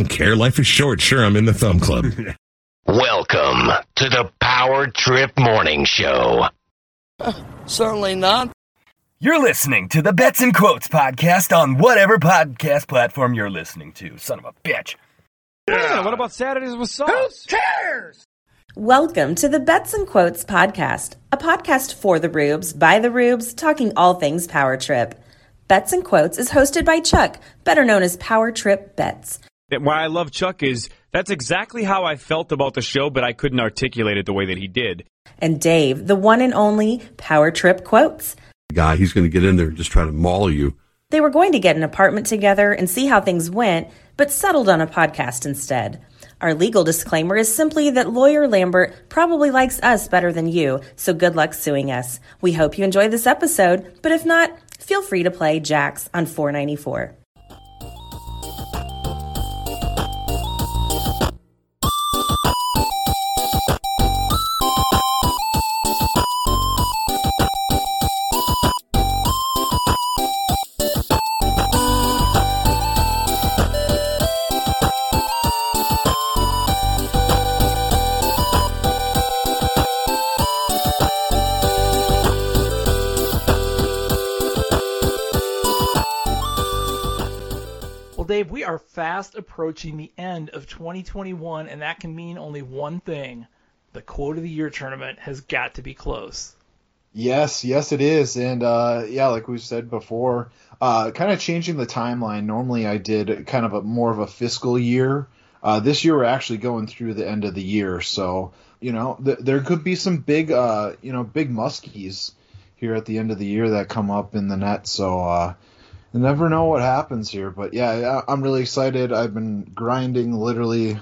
don't care. Life is short. Sure, I'm in the thumb club. Welcome to the Power Trip Morning Show. Uh, certainly not. You're listening to the Bets and Quotes podcast on whatever podcast platform you're listening to. Son of a bitch. Yeah, what about Saturdays with Sauce? Cheers. Welcome to the Bets and Quotes podcast, a podcast for the Rubes, by the Rubes, talking all things Power Trip. Bets and Quotes is hosted by Chuck, better known as Power Trip Bets. Why I love Chuck is that's exactly how I felt about the show, but I couldn't articulate it the way that he did. And Dave, the one and only Power Trip Quotes. guy, he's going to get in there and just try to maul you. They were going to get an apartment together and see how things went, but settled on a podcast instead. Our legal disclaimer is simply that lawyer Lambert probably likes us better than you, so good luck suing us. We hope you enjoy this episode, but if not, feel free to play Jax on 494. Are fast approaching the end of 2021, and that can mean only one thing. The quote of the year tournament has got to be close. Yes, yes, it is, and uh, yeah, like we said before, uh, kind of changing the timeline. Normally, I did kind of a more of a fiscal year. Uh, this year, we're actually going through the end of the year, so you know th- there could be some big, uh, you know, big muskies here at the end of the year that come up in the net. So uh, you never know what happens here, but yeah, I'm really excited. I've been grinding literally.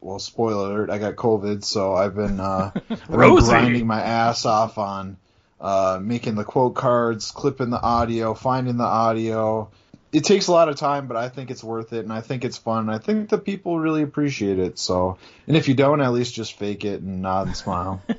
Well, spoiler alert, I got COVID, so I've been uh, I've been grinding my ass off on uh, making the quote cards, clipping the audio, finding the audio. It takes a lot of time, but I think it's worth it, and I think it's fun. I think the people really appreciate it. So, and if you don't, at least just fake it and nod and smile.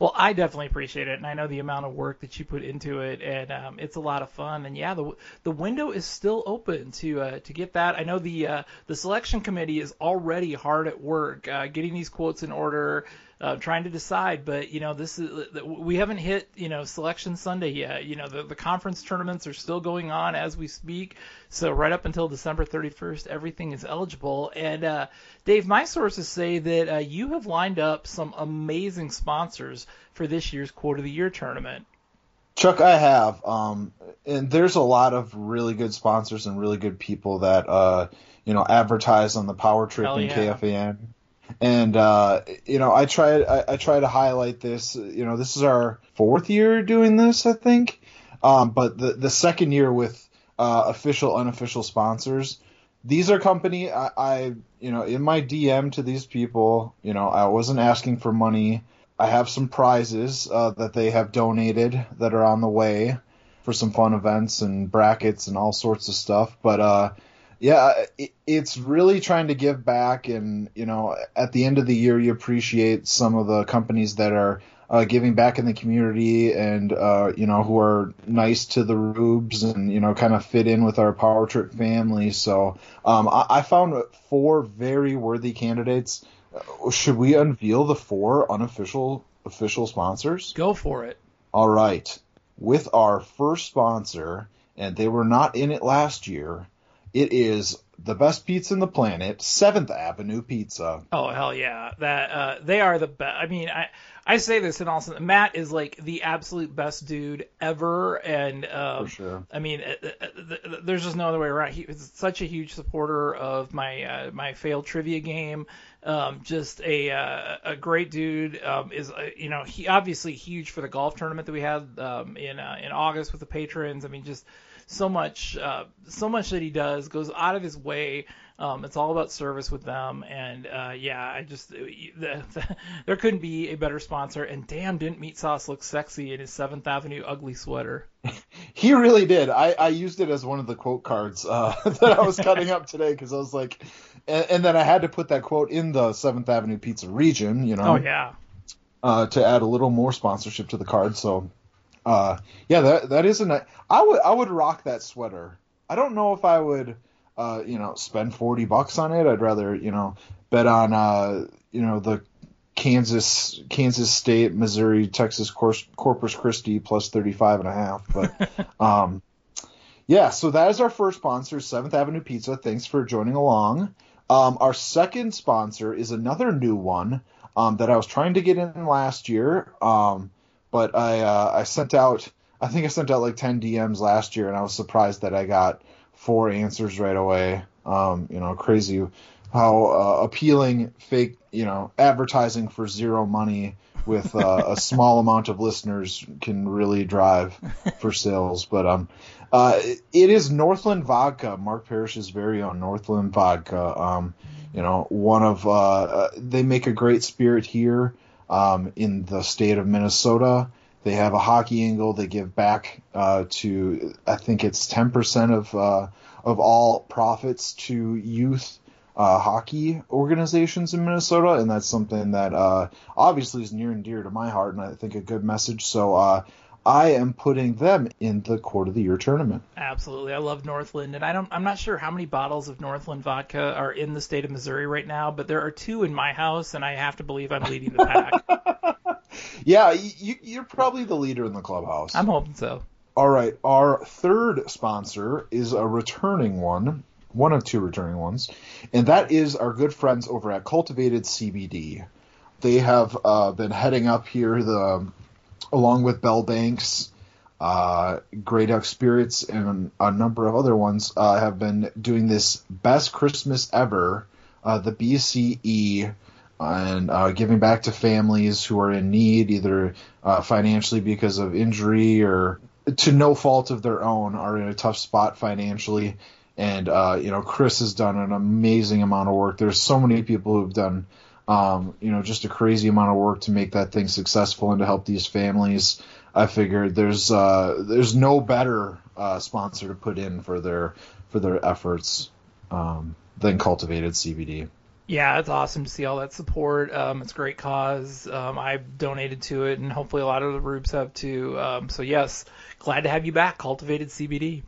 Well, I definitely appreciate it, and I know the amount of work that you put into it, and um, it's a lot of fun. And yeah, the the window is still open to uh, to get that. I know the uh, the selection committee is already hard at work uh, getting these quotes in order. Uh, trying to decide, but you know this is we haven't hit you know selection Sunday yet. You know the the conference tournaments are still going on as we speak. So right up until December 31st, everything is eligible. And uh, Dave, my sources say that uh, you have lined up some amazing sponsors for this year's Quote of the Year tournament. Chuck, I have, um, and there's a lot of really good sponsors and really good people that uh, you know advertise on the Power Trip Hell and yeah. KFAN. And uh, you know, I try I, I try to highlight this. You know, this is our fourth year doing this, I think. Um, but the the second year with uh, official unofficial sponsors. These are company I, I you know in my DM to these people. You know, I wasn't asking for money. I have some prizes uh, that they have donated that are on the way for some fun events and brackets and all sorts of stuff. But uh, yeah, it, it's really trying to give back, and you know, at the end of the year, you appreciate some of the companies that are uh, giving back in the community, and uh, you know, who are nice to the Rubes, and you know, kind of fit in with our Power Trip family. So um, I, I found four very worthy candidates. Uh, Should we unveil the four unofficial official sponsors? Go for it. All right. With our first sponsor, and they were not in it last year, it is the best pizza in the planet, Seventh Avenue Pizza. Oh hell yeah! That uh, they are the best. I mean, I I say this in all Matt is like the absolute best dude ever, and um, For sure. I mean, uh, uh, th- there's just no other way around. He is such a huge supporter of my uh, my failed trivia game. Um, just a uh, a great dude. Um, is uh, you know he obviously huge for the golf tournament that we had um, in uh, in August with the patrons. I mean, just so much uh, so much that he does goes out of his way. Um, it's all about service with them, and uh, yeah, I just the, the, there couldn't be a better sponsor. And damn, didn't Meat Sauce look sexy in his Seventh Avenue ugly sweater? He really did. I, I used it as one of the quote cards uh, that I was cutting up today because I was like, and, and then I had to put that quote in the Seventh Avenue Pizza region, you know. Oh yeah, uh, to add a little more sponsorship to the card. So, uh, yeah, that that is a ni- I would I would rock that sweater. I don't know if I would uh, you know, spend 40 bucks on it. I'd rather, you know, bet on, uh, you know, the Kansas, Kansas State, Missouri, Texas Corpus Christi plus 35 and a half. But, um, yeah, so that is our first sponsor, Seventh Avenue Pizza. Thanks for joining along. Um, our second sponsor is another new one um, that I was trying to get in last year, um, but I uh, I sent out I think I sent out like 10 DMs last year, and I was surprised that I got four answers right away. Um, you know, crazy how uh, appealing fake you know advertising for zero money with uh, a small amount of listeners can really drive for sales. But um, uh, it is Northland Vodka, Mark Parrish's very own Northland Vodka. Um, you know, one of uh, uh, they make a great spirit here um, in the state of Minnesota. They have a hockey angle. They give back uh, to I think it's ten percent of uh, of all profits to youth uh, hockey organizations in Minnesota, and that's something that uh, obviously is near and dear to my heart, and I think a good message. So uh, I am putting them in the Court of the year tournament. Absolutely, I love Northland, and I don't. I'm not sure how many bottles of Northland vodka are in the state of Missouri right now, but there are two in my house, and I have to believe I'm leading the pack. yeah, you, you're probably the leader in the clubhouse. I'm hoping so. All right, our third sponsor is a returning one, one of two returning ones, and that is our good friends over at Cultivated CBD. They have uh, been heading up here the along with Bell Banks, uh, Grey Duck Spirits, and a number of other ones, uh, have been doing this best Christmas ever, uh, the BCE, and uh, giving back to families who are in need, either uh, financially because of injury or to no fault of their own, are in a tough spot financially. And uh, you know, Chris has done an amazing amount of work. There's so many people who've done um, you know, just a crazy amount of work to make that thing successful and to help these families. I figured there's uh, there's no better uh, sponsor to put in for their for their efforts um, than Cultivated CBD. Yeah, it's awesome to see all that support. Um, it's a great cause. Um, I've donated to it, and hopefully a lot of the groups have too. Um, so yes, glad to have you back, Cultivated CBD.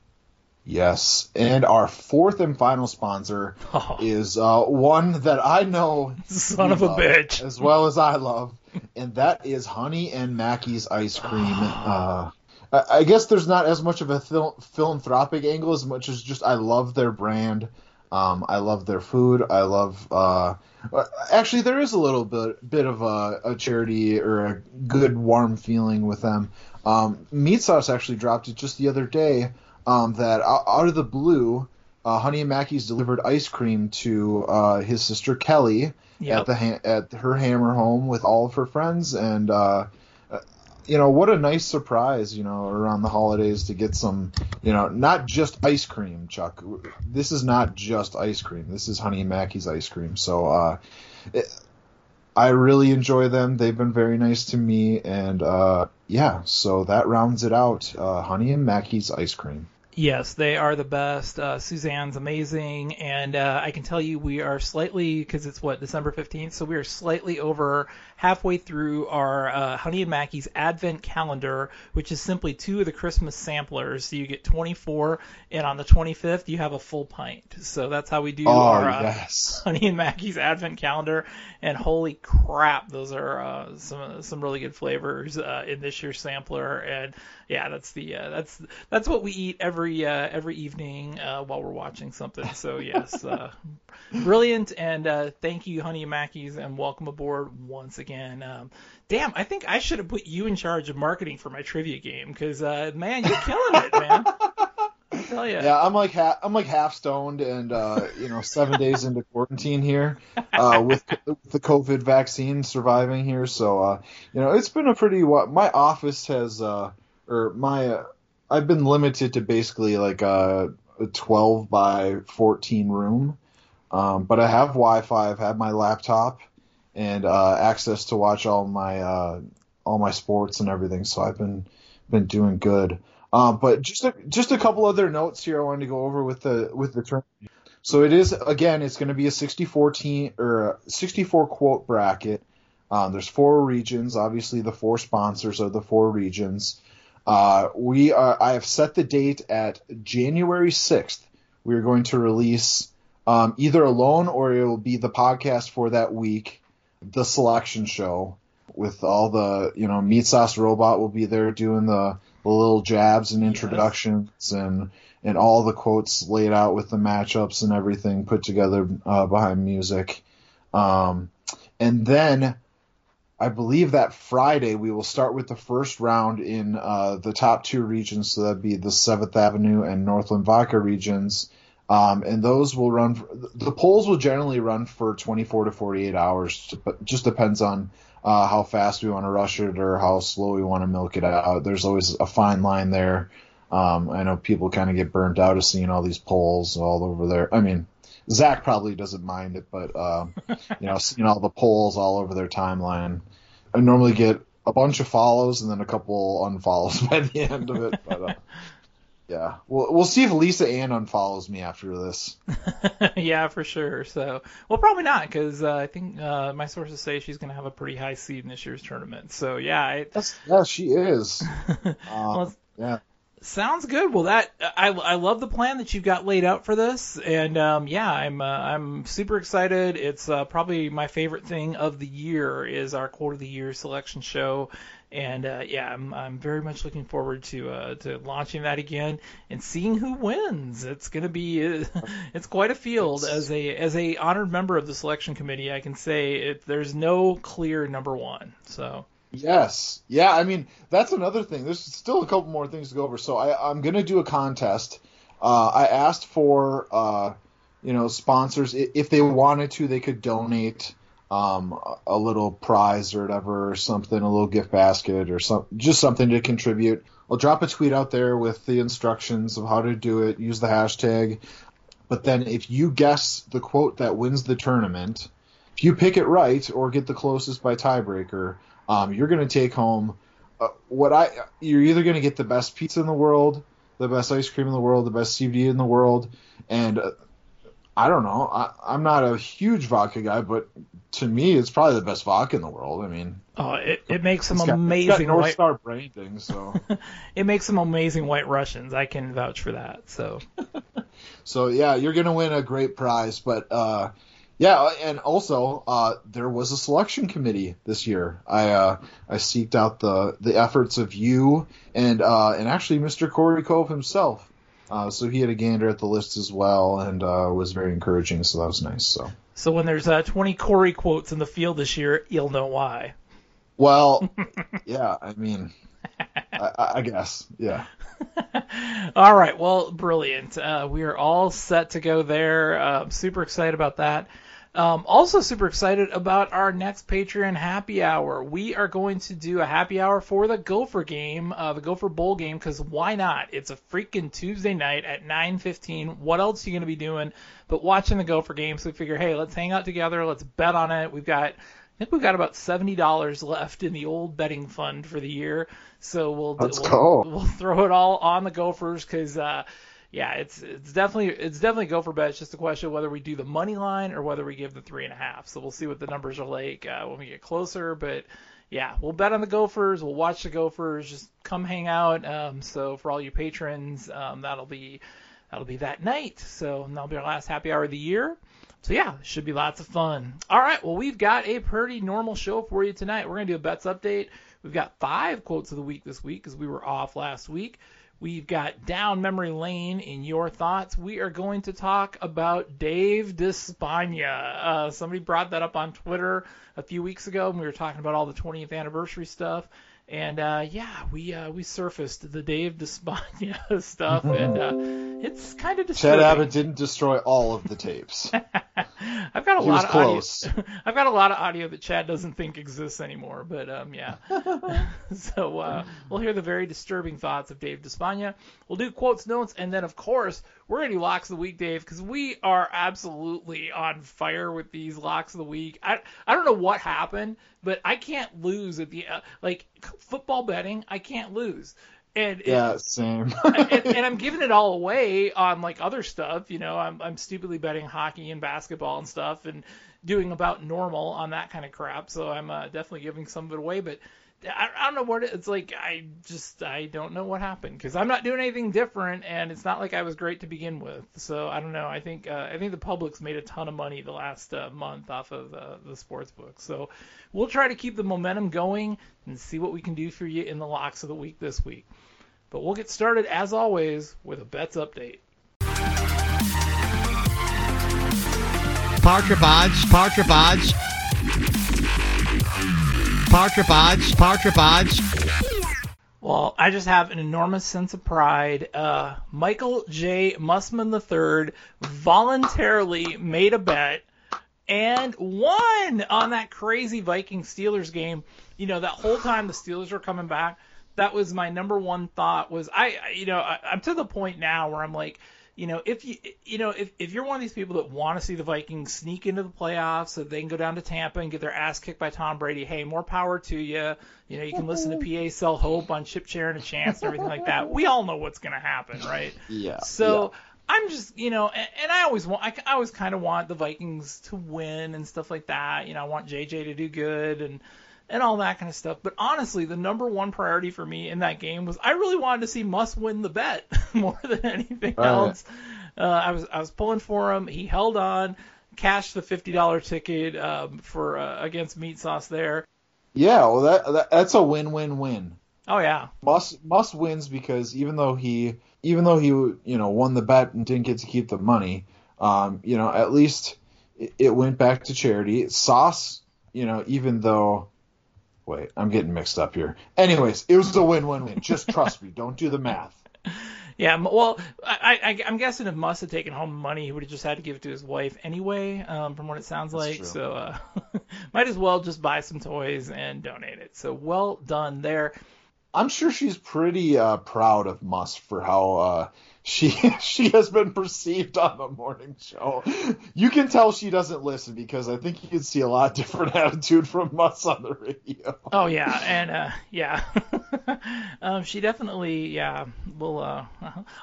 Yes, and our fourth and final sponsor oh. is uh, one that I know son of a bitch as well as I love, and that is Honey and Mackie's ice cream. uh, I guess there's not as much of a phil- philanthropic angle as much as just I love their brand. Um, I love their food. I love. Uh, actually, there is a little bit bit of a, a charity or a good warm feeling with them. Um, Meat Sauce actually dropped it just the other day um, that out of the blue, uh, Honey and Mackie's delivered ice cream to uh, his sister Kelly yep. at the ha- at her Hammer home with all of her friends, and uh, uh, you know what a nice surprise, you know, around the holidays to get some, you know, not just ice cream, Chuck. This is not just ice cream. This is Honey and Mackie's ice cream. So. Uh, it, I really enjoy them. They've been very nice to me, and uh, yeah, so that rounds it out. Uh, Honey and Mackie's ice cream. Yes, they are the best. Uh, Suzanne's amazing, and uh, I can tell you we are slightly because it's what December fifteenth, so we are slightly over halfway through our uh, Honey and Mackie's Advent calendar, which is simply two of the Christmas samplers. So you get twenty four, and on the twenty fifth you have a full pint. So that's how we do oh, our uh, yes. Honey and Mackie's Advent calendar. And holy crap, those are uh, some some really good flavors uh, in this year's sampler. And yeah, that's the that's that's what we eat every every uh, every evening uh, while we're watching something. So yes, uh, brilliant, and uh, thank you, Honey Mackie's, and welcome aboard once again. Um, damn, I think I should have put you in charge of marketing for my trivia game because uh, man, you're killing it, man. Tell you. Yeah, I'm like ha- I'm like half stoned, and uh, you know, seven days into quarantine here uh, with the COVID vaccine, surviving here. So you know, it's been a pretty. My office has, or my I've been limited to basically like a, a 12 by 14 room, um, but I have Wi-Fi. I've had my laptop and uh, access to watch all my uh, all my sports and everything. So I've been been doing good. Um, but just a, just a couple other notes here I wanted to go over with the with the term. So it is again, it's going to be a 64 team or a 64 quote bracket. Um, there's four regions. Obviously, the four sponsors are the four regions. Uh, we are, I have set the date at January 6th we're going to release um, either alone or it will be the podcast for that week, the selection show with all the you know meat sauce robot will be there doing the, the little jabs and introductions yes. and and all the quotes laid out with the matchups and everything put together uh, behind music. Um, and then I believe that Friday we will start with the first round in uh, the top two regions, so that'd be the Seventh Avenue and Northland Vodka regions. Um, and those will run. The polls will generally run for 24 to 48 hours, but just depends on uh, how fast we want to rush it or how slow we want to milk it out. There's always a fine line there. Um, I know people kind of get burnt out of seeing all these polls all over there. I mean, Zach probably doesn't mind it, but uh, you know, seeing all the polls all over their timeline, I normally get a bunch of follows and then a couple unfollows by the end of it. But uh, yeah, we'll we'll see if Lisa Ann unfollows me after this. yeah, for sure. So, well, probably not because uh, I think uh, my sources say she's going to have a pretty high seed in this year's tournament. So yeah, I... yeah, she is. well, yeah. Sounds good. Well, that I, I love the plan that you've got laid out for this, and um, yeah, I'm uh, I'm super excited. It's uh, probably my favorite thing of the year is our quote of the year selection show, and uh, yeah, I'm I'm very much looking forward to uh, to launching that again and seeing who wins. It's gonna be it's quite a field as a as a honored member of the selection committee. I can say it, there's no clear number one. So. Yes. Yeah, I mean, that's another thing. There's still a couple more things to go over. So I, I'm going to do a contest. Uh, I asked for, uh, you know, sponsors. If they wanted to, they could donate um, a little prize or whatever, or something, a little gift basket or some, just something to contribute. I'll drop a tweet out there with the instructions of how to do it. Use the hashtag. But then if you guess the quote that wins the tournament, if you pick it right or get the closest by tiebreaker, um, you're going to take home uh, what I. You're either going to get the best pizza in the world, the best ice cream in the world, the best CBD in the world, and uh, I don't know. I, am not a huge vodka guy, but to me, it's probably the best vodka in the world. I mean, oh, it, it makes some amazing got, North white... Star branding, so it makes some amazing White Russians. I can vouch for that. So, so yeah, you're gonna win a great prize, but uh, yeah, and also uh, there was a selection committee this year. I uh, I seeked out the the efforts of you and uh, and actually Mr. Cory Cove himself. Uh, so he had a gander at the list as well, and uh, was very encouraging. So that was nice. So so when there's uh, 20 Cory quotes in the field this year, you'll know why. Well, yeah, I mean, I, I guess, yeah. all right, well, brilliant. Uh, we are all set to go there. Uh, super excited about that. Um, also, super excited about our next Patreon happy hour. We are going to do a happy hour for the Gopher game, uh, the Gopher Bowl game, because why not? It's a freaking Tuesday night at 9:15. What else are you going to be doing but watching the Gopher game? So we figure, hey, let's hang out together. Let's bet on it. We've got think we've got about seventy dollars left in the old betting fund for the year, so we'll Let's we'll, go. we'll throw it all on the Gophers because uh, yeah, it's it's definitely it's definitely Gopher bet. It's just a question of whether we do the money line or whether we give the three and a half. So we'll see what the numbers are like uh, when we get closer. But yeah, we'll bet on the Gophers. We'll watch the Gophers. Just come hang out. Um, so for all you patrons, um, that'll be that'll be that night. So that'll be our last happy hour of the year. So yeah, should be lots of fun. All right, well we've got a pretty normal show for you tonight. We're gonna do a bets update. We've got five quotes of the week this week because we were off last week. We've got Down Memory Lane in your thoughts. We are going to talk about Dave Despaigne. Uh, somebody brought that up on Twitter a few weeks ago, and we were talking about all the 20th anniversary stuff. And uh, yeah, we uh, we surfaced the Dave Despaigne stuff, and uh, it's kind of disturbing. Chad Abbott didn't destroy all of the tapes. I've got a he lot of close. audio. I've got a lot of audio that Chad doesn't think exists anymore, but um, yeah. so uh, we'll hear the very disturbing thoughts of Dave Despaigne. We'll do quotes, notes, and then of course we're gonna do locks of the week, Dave, because we are absolutely on fire with these locks of the week. I I don't know what happened, but I can't lose at the uh, like football betting. I can't lose. And yeah, same. and, and, I'm giving it all away on like other stuff. You know, I'm I'm stupidly betting hockey and basketball and stuff, and doing about normal on that kind of crap. So I'm uh, definitely giving some of it away. But I, I don't know what it, it's like. I just I don't know what happened because I'm not doing anything different, and it's not like I was great to begin with. So I don't know. I think uh, I think the public's made a ton of money the last uh, month off of uh, the sports book. So we'll try to keep the momentum going and see what we can do for you in the locks of the week this week. But we'll get started as always with a bets update. Partridge Odds, Trip Odds. Power Odds. Well, I just have an enormous sense of pride. Uh, Michael J. Mussman III voluntarily made a bet and won on that crazy Viking Steelers game. You know, that whole time the Steelers were coming back, that was my number one thought was I, you know, I, I'm to the point now where I'm like, you know, if you you know if, if you're one of these people that want to see the Vikings sneak into the playoffs so they can go down to Tampa and get their ass kicked by Tom Brady, hey, more power to you. You know, you can listen to PA sell hope on Chip Sharon a chance and everything like that. We all know what's going to happen, right? Yeah. So. yeah. I'm just, you know, and, and I always want, I, I always kind of want the Vikings to win and stuff like that. You know, I want JJ to do good and and all that kind of stuff. But honestly, the number one priority for me in that game was I really wanted to see Muss win the bet more than anything Right. else. Uh, I was I was pulling for him. He held on, cashed the fifty dollar ticket um, for uh, against Meat Sauce there. Yeah, well, that, that that's a win-win-win. Oh yeah, Must must wins because even though he even though he you know won the bet and didn't get to keep the money, um, you know at least it, it went back to charity. Sauce, you know, even though wait, I'm getting mixed up here. Anyways, it was a win-win-win. Just trust me. Don't do the math. yeah. Well, I, I I'm guessing if Muss had taken home money, he would have just had to give it to his wife anyway. Um, from what it sounds like, true. so uh, might as well just buy some toys and donate it. So well done there. I'm sure she's pretty uh, proud of Muss for how uh, she she has been perceived on the morning show. You can tell she doesn't listen because I think you can see a lot different attitude from Muss on the radio. Oh yeah, and uh, yeah, um, she definitely yeah. Will uh,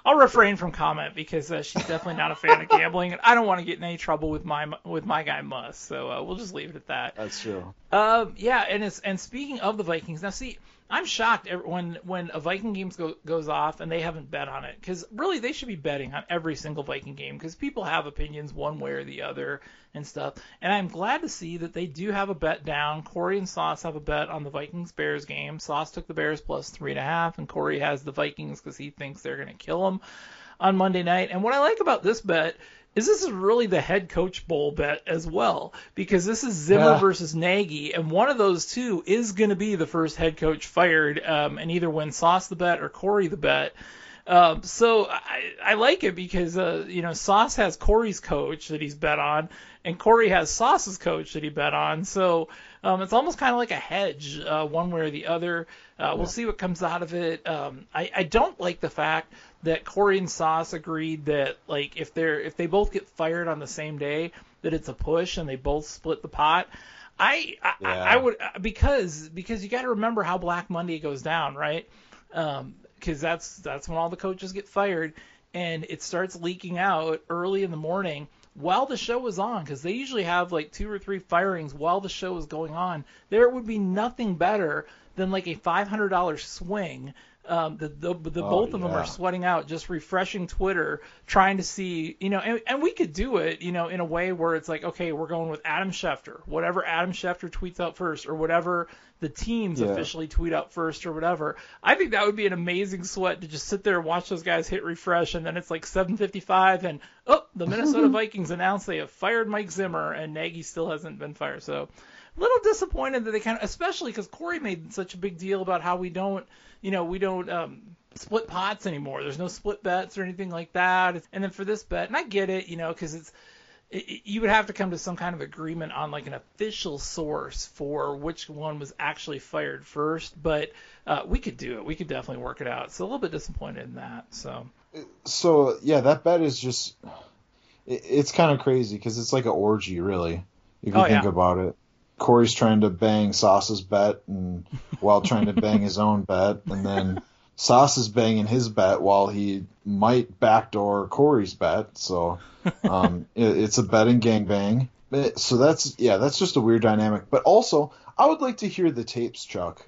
I'll refrain from comment because uh, she's definitely not a fan of gambling, and I don't want to get in any trouble with my with my guy Muss. So uh, we'll just leave it at that. That's true. Um, yeah, and it's and speaking of the Vikings, now see, I'm shocked when when a Viking game go, goes off and they haven't bet on it because really they should be betting on every single Viking game because people have opinions one way or the other and stuff. And I'm glad to see that they do have a bet down. Cory and Sauce have a bet on the Vikings Bears game. Sauce took the Bears plus three and a half, and Cory has the Vikings because he thinks they're going to kill them on Monday night. And what I like about this bet is this is really the head coach bowl bet as well because this is Zimmer Yeah. versus Nagy, and one of those two is going to be the first head coach fired, um, and either win Sauce the bet or Cory the bet. Um, so I, I like it because uh, you know Sauce has Cory's coach that he's bet on, and Cory has Sauce's coach that he bet on. So um, it's almost kind of like a hedge, uh, one way or the other. Uh, we'll see what comes out of it. Um, I, I don't like the fact that Cory and Sauce agreed that like if they're if they both get fired on the same day, that it's a push and they both split the pot. I I, Yeah. I would because because you got to remember how Black Monday goes down, right? Um, because that's that's when all the coaches get fired, and it starts leaking out early in the morning while the show is on, because they usually have like two or three firings while the show is going on. There would be nothing better than like a five hundred dollar swing. Um, the the, the Oh, both of them are sweating out, just refreshing Twitter, trying to see, you know, and, and we could do it, you know, in a way where it's like, okay, we're going with Adam Schefter, whatever Adam Schefter tweets out first, or whatever the teams Yeah. officially tweet out first, or whatever. I think that would be an amazing sweat to just sit there and watch those guys hit refresh, and then it's like 7:55, and oh, the Minnesota Vikings announced they have fired Mike Zimmer, and Nagy still hasn't been fired, so. A little disappointed that they kind of, especially because Cory made such a big deal about how we don't, you know, we don't um, split pots anymore. There's no split bets or anything like that. And then for this bet, and I get it, you know, because it's it, it- you would have to come to some kind of agreement on like an official source for which one was actually fired first. But uh, we could do it. We could definitely work it out. So a little bit disappointed in that. So So yeah, that bet is just it, it's kind of crazy because it's like an orgy, really, if you Oh, think yeah. about it. Cory's trying to bang Sauce's bet, and while trying to bang his own bet, and then Sauce is banging his bet while he might backdoor Cory's bet. So um, it, it's a betting gangbang. So that's yeah, that's just a weird dynamic. But also, I would like to hear the tapes, Chuck,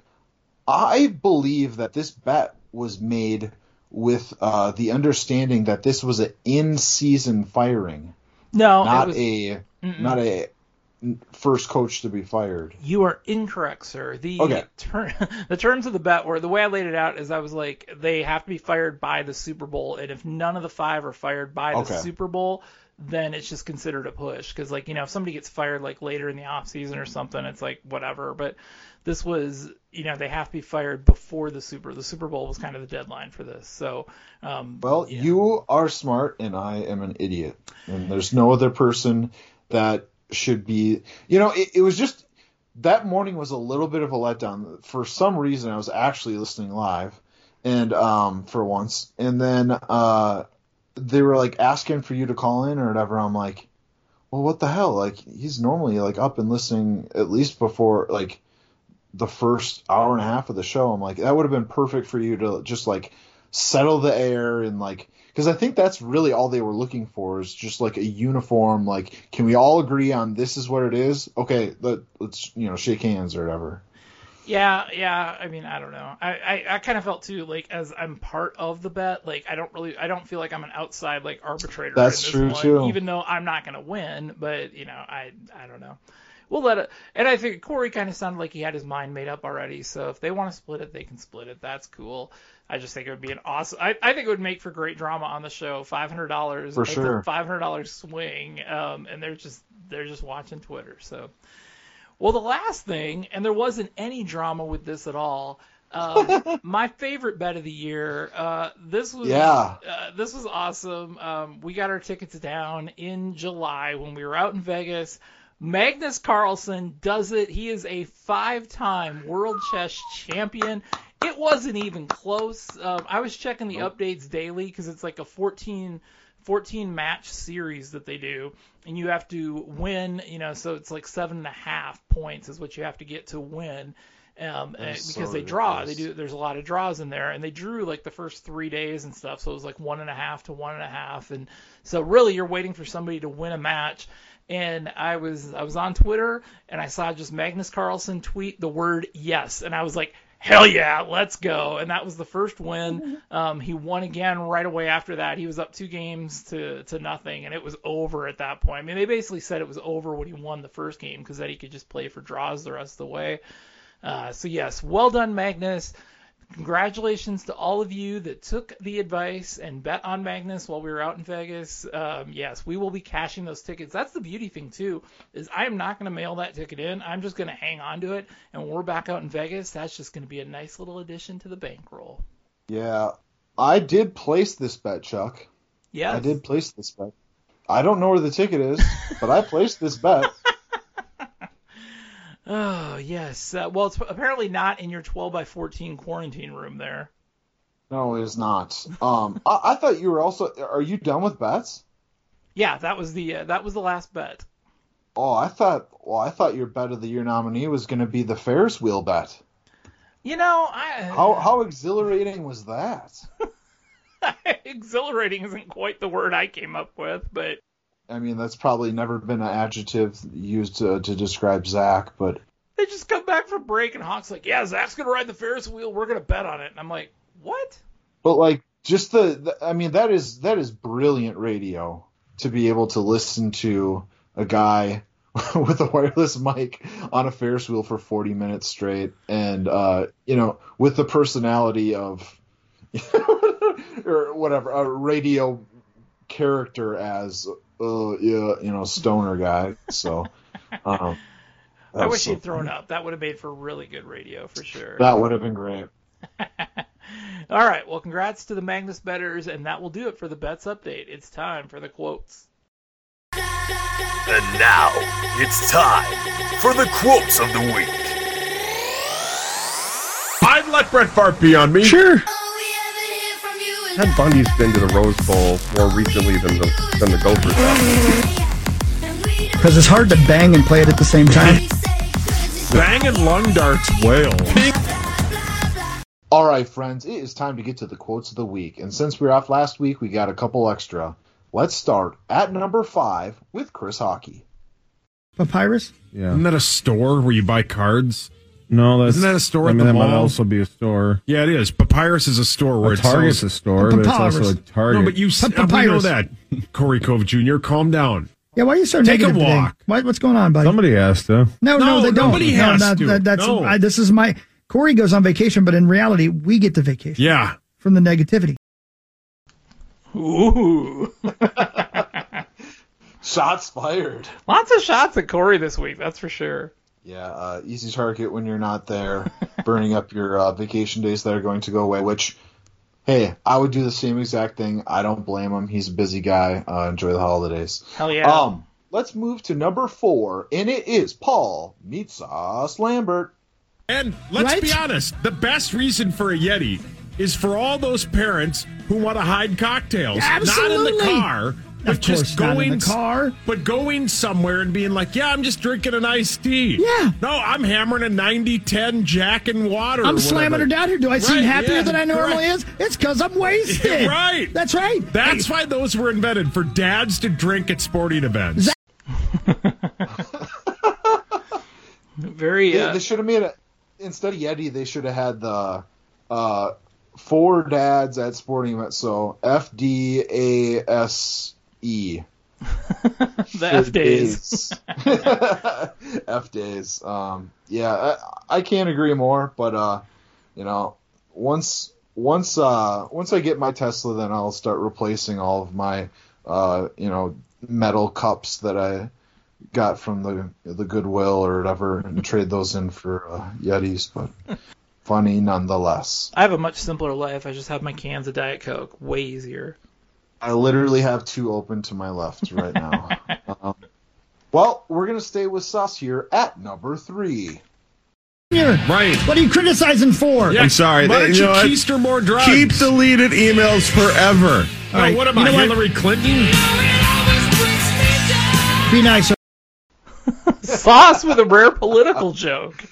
I believe that this bet was made with uh, the understanding that this was an in-season firing, No, not it was, a Mm-mm. not a first coach to be fired. You are incorrect, sir. The Okay. ter- the terms of the bet were the way I laid it out is I was like they have to be fired by the Super Bowl, and if none of the five are fired by the Okay. Super Bowl, then it's just considered a push. Because like you know if somebody gets fired like later in the off season or something, it's like whatever. But this was you know they have to be fired before the Super. The Super Bowl was kind of the deadline for this. So um, Well, yeah. you are smart, and I am an idiot, and there's no other person that should be. You know, it, it was just that morning was a little bit of a letdown. For some reason, I was actually listening live, and um, for once, and then uh, they were like asking for you to call in or whatever. I'm like, well, what the hell? Like, he's normally like up and listening at least before like the first hour and a half of the show. I'm like, that would have been perfect for you to just like settle the air and like because I think that's really all they were looking for is just like a uniform. Like, can we all agree on this is what it is? Okay, let, let's you know shake hands or whatever. Yeah, yeah. I mean, I don't know. I, I, I kind of felt too like as I'm part of the bet. Like I don't really, I don't feel like I'm an outside like arbitrator. That's in this true, one, too. Even though I'm not gonna win, but you know, I, I don't know. We'll let it. And I think Cory kind of sounded like he had his mind made up already. So if they want to split it, they can split it. That's cool. I just think it would be an awesome. I, I think it would make for great drama on the show. Five hundred dollars For sure. Five hundred dollars swing. Um, and they're just they're just watching Twitter. So. Well, the last thing, and there wasn't any drama with this at all. Um, my favorite bet of the year. Uh, this was Yeah. uh, this was awesome. Um, we got our tickets down in July when we were out in Vegas. Magnus Carlsen does it. He is a five-time world chess champion. It wasn't even close. Um, I was checking the updates daily because it's like a 14, 14 match series that they do, and you have to win. You know, so it's like seven and a half points is what you have to get to win. Um, and- That's so because they draw, they do. There's a lot of draws in there, and they drew like the first three days and stuff. So it was like one and a half to one and a half, and so really you're waiting for somebody to win a match. And I was I was on Twitter and I saw just Magnus Carlsen tweet the word yes, and I was like, hell yeah, let's go. And that was the first win. Um, he won again right away after that. He was up two games to, to nothing, and it was over at that point. I mean, they basically said it was over when he won the first game because then he could just play for draws the rest of the way. Uh, so yes, well done, Magnus. Congratulations to all of you that took the advice and bet on Magnus while we were out in Vegas. Um, yes, we will be cashing those tickets. That's the beauty thing too, is I am not going to mail that ticket in. I'm just going to hang on to it, and when we're back out in Vegas, that's just going to be a nice little addition to the bankroll. Yeah, I did place this bet, Chuck. Yeah, I did place this bet. I don't know where the ticket is, but I placed this bet. Oh yes. Uh, well, it's apparently not in your 12 by 14 quarantine room there. No, it is not. Um, I, I thought you were also. Are you done with bets? Yeah, that was the uh, that was the last bet. Oh, I thought. Well, I thought your bet of the year nominee was going to be the Ferris wheel bet. You know, I How how exhilarating was that? exhilarating isn't quite the word I came up with, but I mean, that's probably never been an adjective used to, to describe Zach, but they just come back from break and Hawk's like, "Yeah, Zach's gonna ride the Ferris wheel. We're gonna bet on it." And I'm like, "What?" but like just the, the I mean, that is that is brilliant radio to be able to listen to a guy with a wireless mic on a Ferris wheel for 40 minutes straight, and uh, you know, with the personality of or whatever a radio character as uh yeah you know stoner guy so um I wish so he'd thrown funny. up. That would have made for really good radio for sure. that would have been great All right. Well, congrats to the Magnus betters, and that will do it for the bets update. It's time for the quotes. And now, it's time for the quotes of the week. I'd let Brett Favre be on me. Sure. Ted Bundy's been to the Rose Bowl more recently than the than the Gophers have. Because it's hard to bang and play it at the same time. bang and lung darts whale. all right friends it is time to get to the quotes of the week and since we were off last week we got a couple extra let's start at number five with chris Hawkey Papyrus? Yeah. Isn't that a store where you buy cards? No, that's Isn't that a store I at the that might mall? also be a store. Yeah, it is. Papyrus is a store where A it Target's sells- a store, but it's also a Target. No, but you s- But we know Papyrus. that. Cory Cove Jr., calm down. Yeah, why are you so Take a negative today? walk. What, what's going on, buddy? Somebody has to. No, no, No, they don't. nobody no, has that- to. that- that's No. I, this is my Cory goes on vacation, but in reality, we get the vacation Yeah. from the negativity. Ooh. Shots fired. Lots of shots at Cory this week, that's for sure. Yeah, uh, easy target when you're not there, burning up your uh, vacation days that are going to go away. Which, hey, I would do the same exact thing. I don't blame him. He's a busy guy. Uh, enjoy the holidays. Hell yeah. Um, let's move to number four, and it is Paul Meat Sauce Lambert. And let's Right? be honest, the best reason for a Yeti is for all those parents who want to hide cocktails. Not in the car. But Of just course not in going the car. But going somewhere and being like, yeah, I'm just drinking an iced tea. Yeah. No, I'm hammering a 90 10 Jack and water. I'm slamming her down here. Do I seem happier yeah, than I normally correct. is? It's because I'm wasted. Right. That's right. That's why those were invented for dads to drink at sporting events. Very. They, Uh, they should have made it instead of Yeti. They should have had the uh, four dads at sporting events. So F D A S E. the F days. F days. Um, yeah, I, I can't agree more. But uh, you know, once once uh, once I get my Tesla, then I'll start replacing all of my uh, you know metal cups that I got from the the Goodwill or whatever, and trade those in for uh, Yetis. But funny nonetheless. I have a much simpler life. I just have my cans of Diet Coke. Way easier. I literally have two open to my left right now. um, well, we're gonna stay with Sus here at number three. Here. Right. What are you criticizing for? Yeah. I'm sorry. Why they- don't you you know what? keister more drugs? Keep deleted emails forever. No, right. what am You I, know what? Hillary Clinton? Be nice. Sauce with a rare political joke.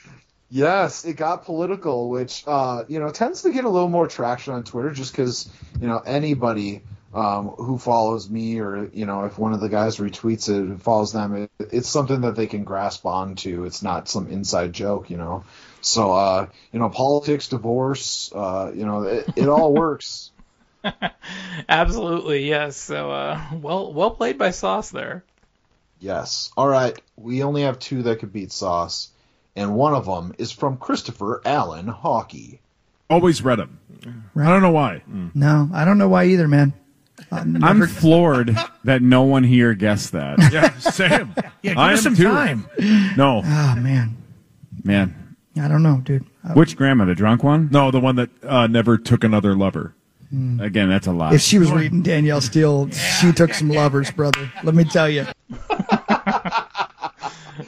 Yes, it got political, which uh, you know tends to get a little more traction on Twitter, just because you know anybody um, who follows me, or you know if one of the guys retweets it and follows them, it, it's something that they can grasp onto. It's not some inside joke, you know. So uh, you know, politics, divorce, uh, you know, it, it all works. Absolutely, yes. So, uh, well, well played by Sauce there. Yes. All right. We only have two that could beat Sauce, and one of them is from Christopher Allen Hawkey. Always read them. I don't know why. No, I don't know why either, man. I'm floored that no one here guessed that. Yeah, same. Yeah, give I us am some too. time. No, Oh man, man. I don't know, dude. I- Which grandma, the drunk one? No, the one that uh, never took another lover. Again, that's a lie. If she was reading Danielle Steel, she took some lovers, brother. Let me tell you.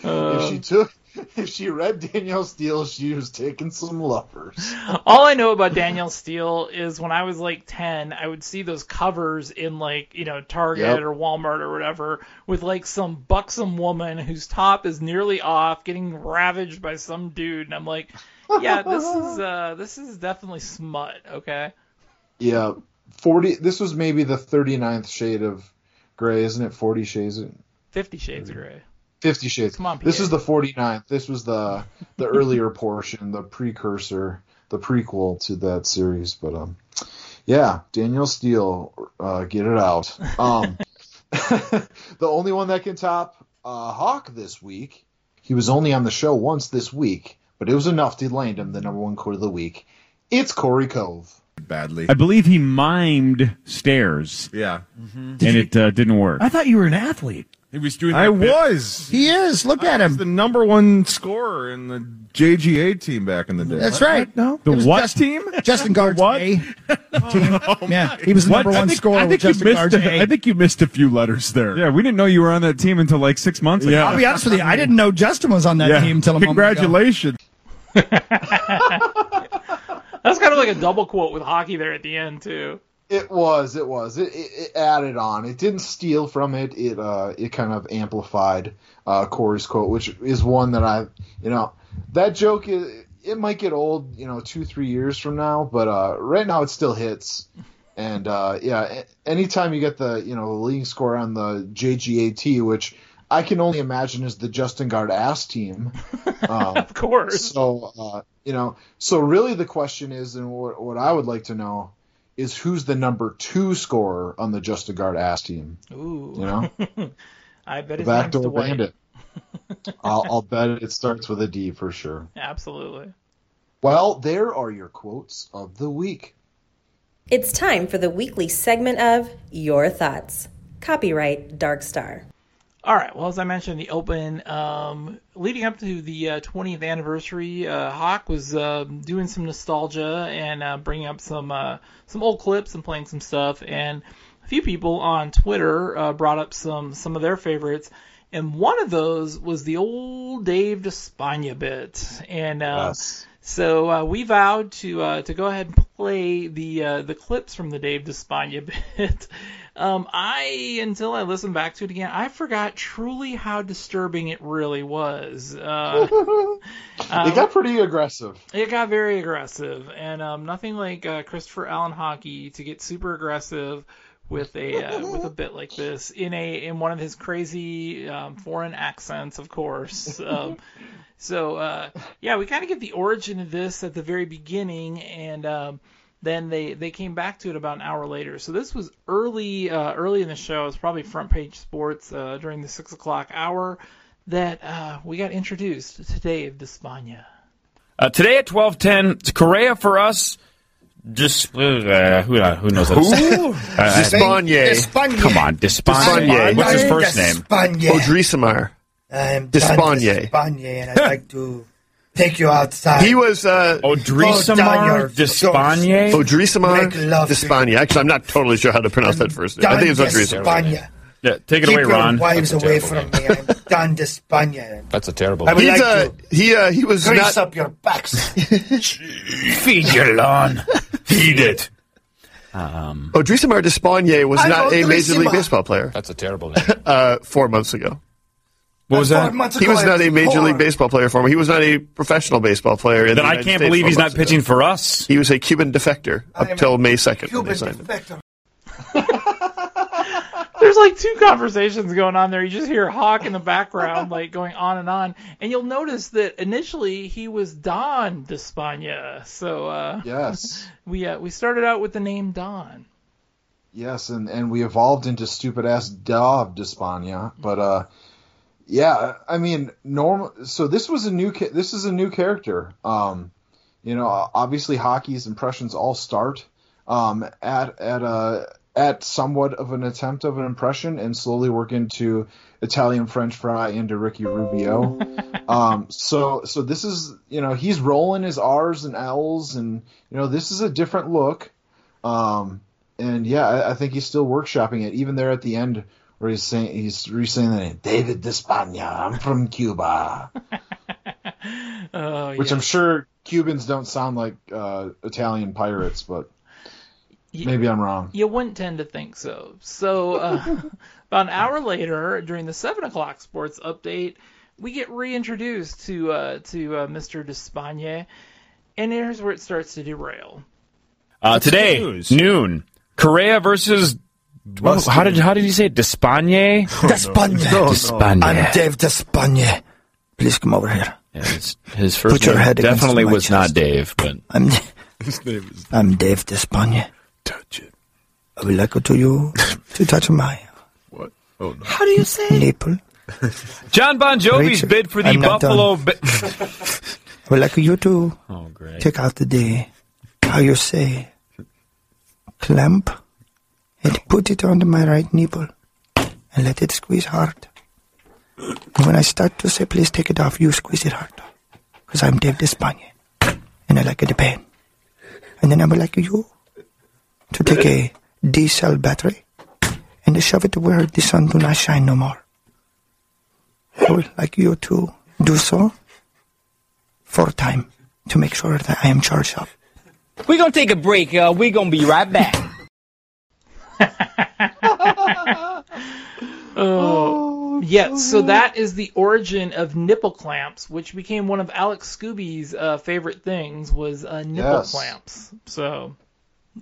if she took, if she read Danielle Steel, she was taking some lovers. All I know about Danielle Steel is when I was like 10, I would see those covers in like, you know, Target Yep. or Walmart or whatever with like some buxom woman whose top is nearly off getting ravaged by some dude and I'm like, yeah, this is uh this is definitely smut, okay? Yeah, forty. This was maybe the 39th shade of gray, isn't it? Forty shades. of- 50 shades of gray. Fifty shades. Come on, This is the 49th. This was the the earlier portion, the precursor, the prequel to that series. But um, yeah, Danielle Steel, uh, get it out. Um, the only one that can top uh, Hawk this week. He was only on the show once this week, but it was enough to land him the number one quote of the week. It's Cory Cove. Badly. I believe he mimed stairs, Yeah. and it uh, didn't work. I thought you were an athlete. He was doing. I bit- was. He is. Look at I was him. the number one scorer in the JGA team back in the day. That's right. No, The it what Justin, team? Justin Guard's what? Eh? A team. Oh yeah, he was the What? number I one think, scorer I with think you Justin missed. Guard's A, A. Eh? I think you missed a few letters there. Yeah, we didn't know you were on that team until like six months ago. Yeah. I'll be honest with you. I didn't know Justin was on that Yeah. team until a moment ago. Congratulations. That's kind of like a double quote with Hawkey there at the end too. It was, it was. It, it, it added on. It didn't steal from it. It uh, it kind of amplified uh, Cory's quote, which is one that I, you know, that joke is, it might get old, you know, two three years from now, but uh, right now it still hits. And uh, yeah, anytime you get the you know the leading score on the JGAT, which I can only imagine is the Justin Guard ass team. Um, of course. So uh, you know, so really the question is, and what, what I would like to know is who's the number two scorer on the Justin Guard ass team. Ooh. You know, I bet the his name's backdoor Dwight. bandit. I'll, I'll bet it starts with a D for sure. Absolutely. Well, there are your quotes of the week. It's time for the weekly segment of Your Thoughts. Copyright Dark Star. All right. Well, as I mentioned, the Open, um, leading up to the uh, 20th anniversary, uh, Hawk was uh, doing some nostalgia and uh, bringing up some uh, some old clips and playing some stuff. And a few people on Twitter uh, brought up some some of their favorites. And one of those was the old Dave Despaigne bit. And uh, Yes. So uh, we vowed to uh, to go ahead and play the uh, the clips from the Dave Despaigne bit. Um, I until I listened back to it again, I forgot truly how disturbing it really was. Uh, it got pretty aggressive. it got very aggressive, and um, nothing like uh, Christopher Allen Hawkey to get super aggressive with a uh, with a bit like this in a in one of his crazy um, foreign accents, of course. Um, so uh, yeah, we kind of get the origin of this at the very beginning, and um, then they they came back to it about an hour later. So this was early uh, early in the show. It was probably front page sports uh, during the six o'clock hour that uh, we got introduced to Dave Despaigne. Uh, today at twelve ten, Correa for us. Just uh, who uh, who knows? How to say- Who? Uh, Despaigne. Despaigne. Come on, Despaigne. Despaigne. What's his first name? Despaigne. Odrisamar. I'm Despaigne. Despaigne, and I'd like to take you outside. He was uh, Odrisamar Despaigne. Odrisamar Make love to Despaigne. Actually, I'm not totally sure how to pronounce that first name. I think it's Don Odrisamar. Despaigne. Yeah, take it Keep away, your Ron. wives away from me. I'm Don Despaigne. That's a terrible. I would He's like uh, to he uh, he was grease not. up your backs. Feed your lawn. Feed it. Um, Odrisamar Despaigne was I'm not a Major League Baseball player That's a terrible name. uh, four months ago. what was that? months He ago, was I not a Major poor. League Baseball player for me. He was not a professional baseball player. In Then the I United can't States believe four he's not months ago. pitching for us. He was a Cuban defector up am till May 2nd when Cuban they signed him. defector. There's like two conversations going on there. You just hear Hawk in the background, like going on and on, and you'll notice that initially he was Don Despaigne. So uh, Yes. we uh, we started out with the name Don. Yes, and, and we evolved into stupid ass Dov Despania, but uh, yeah, I mean, normal. So this was a new. Ca- this is a new character. Um, you know, obviously Hawkey's impressions all start um at at a at somewhat of an attempt of an impression and slowly work into Italian French fry into Ricky Rubio. um, so so this is you know he's rolling his R's and L's and you know this is a different look. Um, and yeah, I, I think he's still workshopping it. Even there at the end, where he's saying he's re-saying the name David Despaigne. I'm from Cuba, Oh, which yeah. I'm sure Cubans don't sound like uh, Italian pirates, but Y- maybe I'm wrong. You wouldn't tend to think so. So uh, about an hour later, during the seven o'clock sports update, we get reintroduced to uh, to uh, Mr. Despaigne, and here's where it starts to derail. Uh, today, noon, Correa versus. Well, how did how did you say it? Despaigne? Despaigne. Despaigne. I'm Dave Despaigne. Please come over here. Yeah, his, his first Put your name head definitely my was not. Dave, but I'm His name is I'm Dave Despaigne. Touch It. I would like to you to touch my What? Oh no. How do you say nipple? John Bon Jovi's Rachel, bid for the I'm not Buffalo. Bi- I would like you to oh, great. check out the day. How you say? Clamp and put it under my right nipple and let it squeeze hard. And when I start to say, please take it off, you squeeze it hard. Because I'm Dave Despaigne. And I like the pain. And then I would like you to take a D cell battery and to shove it where the sun do not shine no more. I would like you to do so for time to make sure that I am charged up. We're gonna take a break. Uh, we're gonna be right back. Oh, yeah. So that is the origin of nipple clamps, which became one of Alex Scooby's uh, favorite things was uh, nipple Yes. clamps. So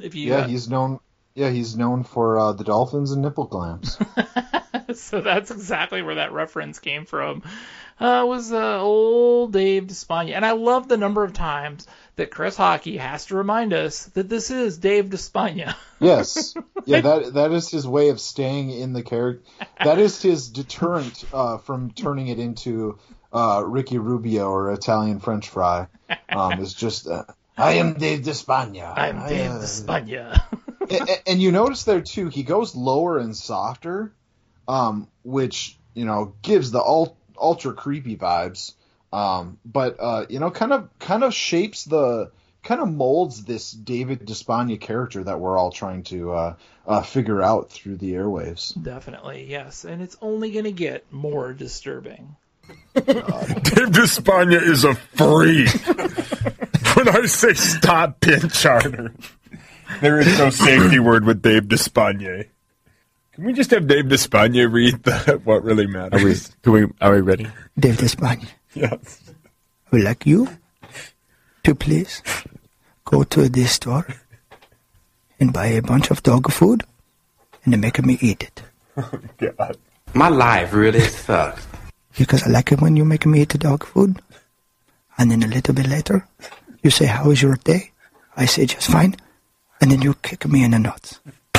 if you Yeah, uh, he's known Yeah, he's known for uh, the Dolphins and nipple clamps. so that's exactly where that reference came from. Uh, was uh, old Dave Despaigne, and I love the number of times that Chris Hawkey has to remind us that this is Dave Despaigne. yes, yeah, that that is his way of staying in the character. That is his deterrent uh, from turning it into uh, Ricky Rubio or Italian French fry. Um, is just uh, I am Dave Despaigne. I'm Dave I, uh, Despaigne. and, and you notice there too, he goes lower and softer, um, which you know gives the ult- ultra creepy vibes. Um, but uh, you know, kind of kind of shapes the kind of molds this David Despaigne character that we're all trying to uh, uh, figure out through the airwaves. Definitely, yes, and it's only going to get more disturbing. Dave Despaigne is a freak. when I say stop pin charter, there is no safety word with Dave Despaigne. Can we just have Dave Despaigne read the, what really matters? Are we, can we, are we ready? Dave Despaigne. Yes. I would like you to please go to this store and buy a bunch of dog food and then make me eat it. Oh, God. My life really sucks. Because I like it when you make me eat the dog food. And then a little bit later, you say, How was your day? I say, Just fine. And then you kick me in the nuts.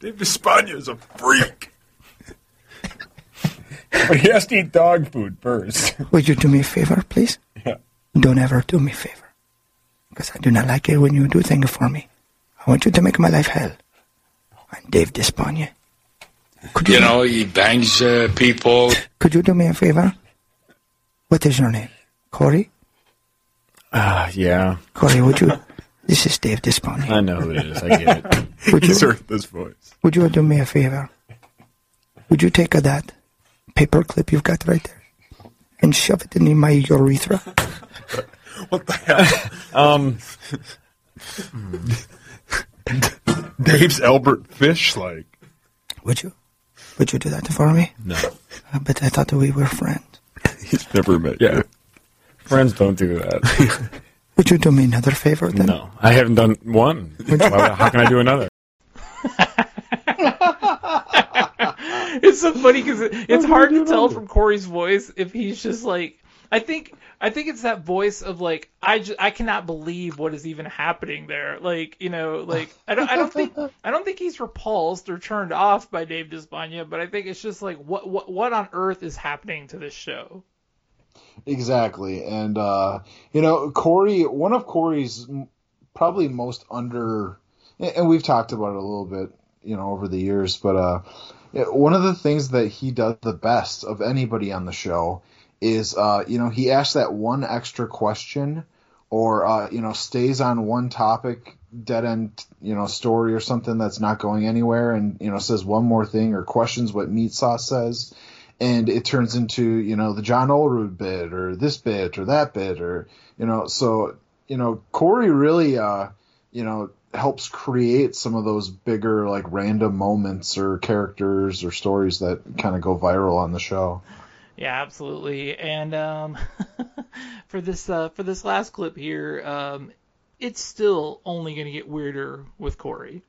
Dave Despaigne is a freak. but he has to eat dog food first. Would you do me a favor, please? Yeah. Don't ever do me a favor. Because I do not like it when you do things for me. I want you to make my life hell. I'm Dave Despaigne. Could you, You know, he bangs uh, people. could you do me a favor? What is your name? Corey? Ah, yeah. Corey, would you? This is Dave Despaigne. I know who it is. I get it. Would you, He's heard this voice. would you do me a favor? Would you take a, that paper clip you've got right there and shove it in my urethra? What the hell? Um, Dave's Albert Fish like. Would you? Would you do that for me? no. Uh, but I thought we were friends. He's never met Yeah. you. Friends don't do that. Would you do me another favor then? no. I haven't done one. Why- How can I do another? it's so funny because it, it's hard to tell from Corey's voice if he's just like I think I think it's that voice of like I just, I cannot believe what is even happening there. Like you know like I don't I don't think I don't think he's repulsed or turned off by Dave Despaigne, but I think it's just like what what what on earth is happening to this show? Exactly, and uh, you know, Corey, one of Corey's probably most under, and we've talked about it a little bit, you know, over the years, but uh, one of the things that he does the best of anybody on the show is, uh, you know, he asks that one extra question, or uh, you know, stays on one topic, dead end, you know, story or something that's not going anywhere, and you know, says one more thing or questions what meat sauce says and it turns into you know the John Olerud bit or this bit or that bit or you know so you know Corey really uh you know helps create some of those bigger like random moments or characters or stories that kind of go viral on the show. Yeah, absolutely. And um, for this uh, for this last clip here, um, it's still only going to get weirder with Corey.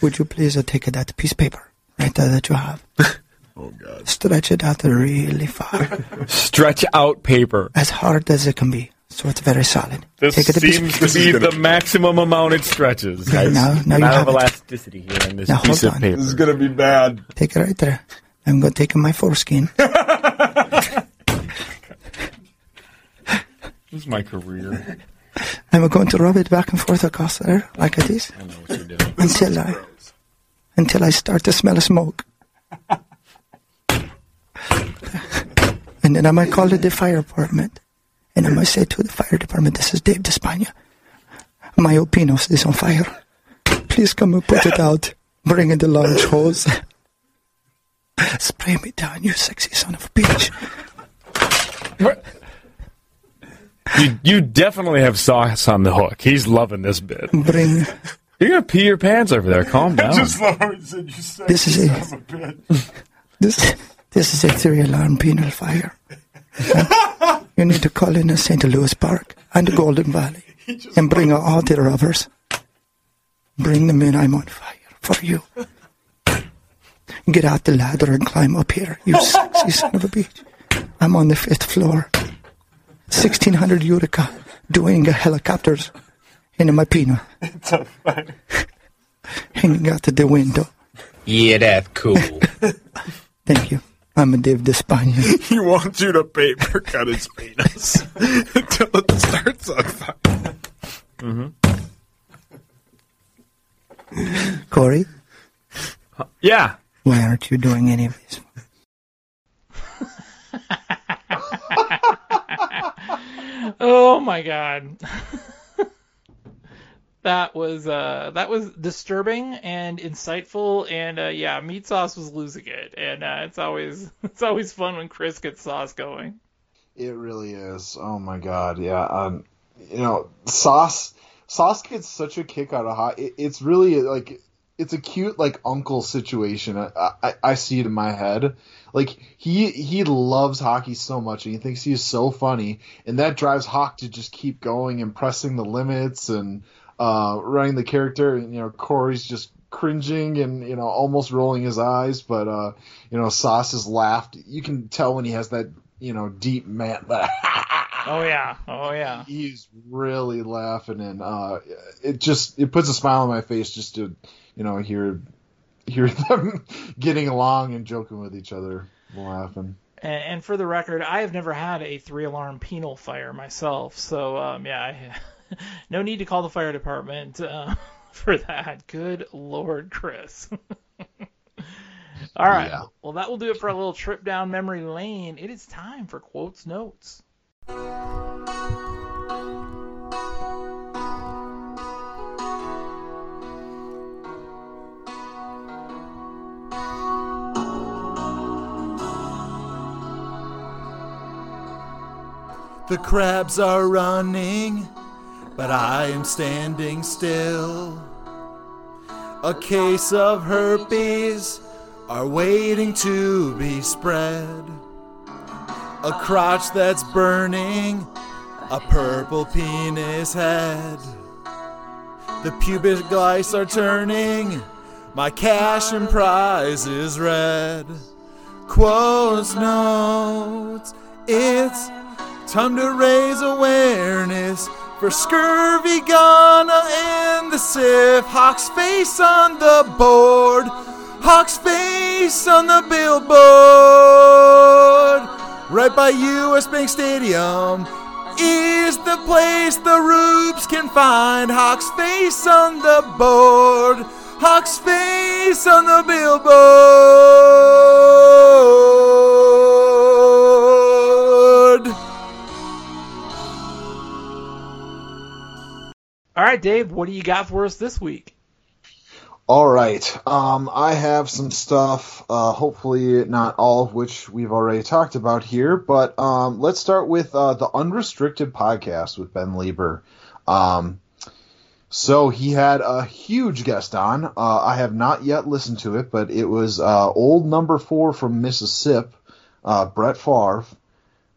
Would you please uh, take that piece of paper right there that you have? Oh God. Stretch it out really far, Stretch out paper. as hard as it can be, so it's very solid. This take it a piece seems of to be the maximum amount it stretches. Guys. now- now you Amount have of it. elasticity here in this Now, piece of on. paper. This is gonna be bad. Take it right there. I'm going to take my foreskin. This is my career. I'm going to rub it back and forth across there like this I know what you're doing. until I until I start to smell smoke. And then I might call it the fire department. And I might say to the fire department, this is Dave Despaigne. My Opinos is on fire. Please come and put it out. Bring in the large hose. Spray me down, you sexy son of a bitch. You, you definitely have sauce on the hook. He's loving this bit. Bring You're gonna pee your pants over there. Calm down. Just love how he said you said This is son it. of a bitch. this. This is a three-alarm penal fire. Okay? you need to call in a St. Louis Park and the Golden Valley and bring out all the robbers. Bring them in. I'm on fire for you. Get out the ladder and climb up here, you sexy son of a bitch. I'm on the fifth floor. 1600 Utica, doing a helicopters in my pino. It's a fire. Hanging out the window. Yeah, that's cool. Thank you. I'm a Dave Despaigne. He wants you to paper cut his penis until it starts on fire. Mm-hmm. Corey, Yeah. why aren't you doing any of this? oh my god. That was uh that was disturbing and insightful and uh yeah, meat sauce was losing it. And uh it's always it's always fun when Chris gets sauce going. It really is. Oh my god, yeah. Um, you know, sauce sauce gets such a kick out of hot. It, it's really like it's a cute like uncle situation. I, I I see it in my head. Like he he loves Hawkey so much and he thinks he is so funny, and that drives Hawk to just keep going and pressing the limits and uh, running the character. And you know, Corey's just cringing and you know almost rolling his eyes, but uh, you know, Sauce has laughed. You can tell when he has that you know deep man laugh. Oh yeah. Oh yeah. He's really laughing, and uh, it just it puts a smile on my face just to you know hear hear them getting along and joking with each other, laughing. And, and for the record, I have never had a three alarm penal fire myself, so um, yeah, I, no need to call the fire department uh, for that. Good lord, Chris. All right, Yeah. well that will do it for a little trip down memory lane. It is time for quotes notes. The crabs are running, but I am standing still. A case of herpes are waiting to be spread. A crotch that's burning, a purple penis head. The pubic lice are turning, my cash and prize is red. Quotes notes, it's Time to raise awareness for scurvy, Ghana, and the Sif. Hawk's face on the board. Hawk's face on the billboard. Right by US Bank Stadium is the place the Rubes can find. Hawk's face on the board. Hawk's face on the billboard. All right, Dave, what do you got for us this week? All right. Um, I have some stuff, uh, hopefully not all of which we've already talked about here, but um, let's start with uh, the Unrestricted podcast with Ben Leber. Um, so he had a huge guest on. Uh, I have not yet listened to it, but it was uh, old number four from Mississippi, uh, Brett Favre.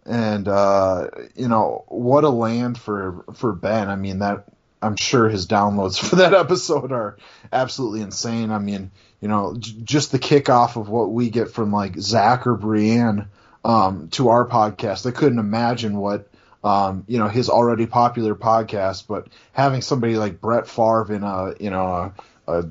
And uh, you know what a land for for Ben. I mean that I'm sure his downloads for that episode are absolutely insane. I mean, you know, j- just the kickoff of what we get from like Zach or Brienne um, to our podcast. I couldn't imagine what um, you know his already popular podcast, but having somebody like Brett Favre in a you know a, a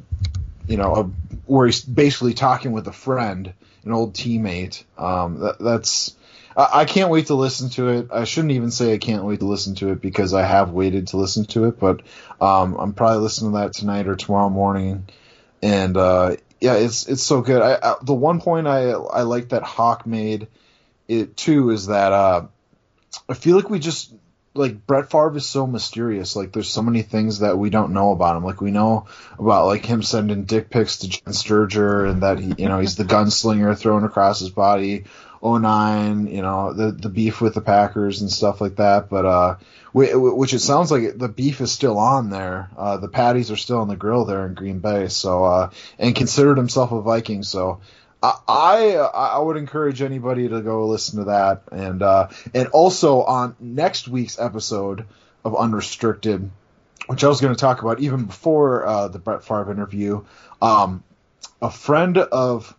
you know a, where he's basically talking with a friend, an old teammate. Um, that, that's I can't wait to listen to it. I shouldn't even say I can't wait to listen to it because I have waited to listen to it, but um, I'm probably listening to that tonight or tomorrow morning. And uh, yeah, it's it's so good. I, I, the one point I I like that Hawk made it too is that uh, I feel like we just like Brett Favre is so mysterious. Like there's so many things that we don't know about him. Like we know about like him sending dick pics to Jenn Sterger and that he you know he's the gunslinger thrown across his body. 09, you know, the the beef with the Packers and stuff like that. But uh, whi- which it sounds like the beef is still on there. Uh, the patties are still on the grill there in Green Bay. So uh, and considered himself a Viking. So I I, I would encourage anybody to go listen to that. And uh, and also on next week's episode of Unrestricted. which I was going to talk about even before uh, the Brett Favre interview. Um, a friend of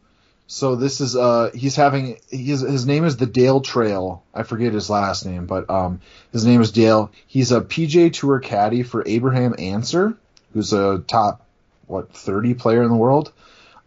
so this is uh he's having his his name is the Dale Trail. I forget his last name, but um his name is Dale. He's a PGA Tour caddy for Abraham Ancer, who's a top what 30 player in the world.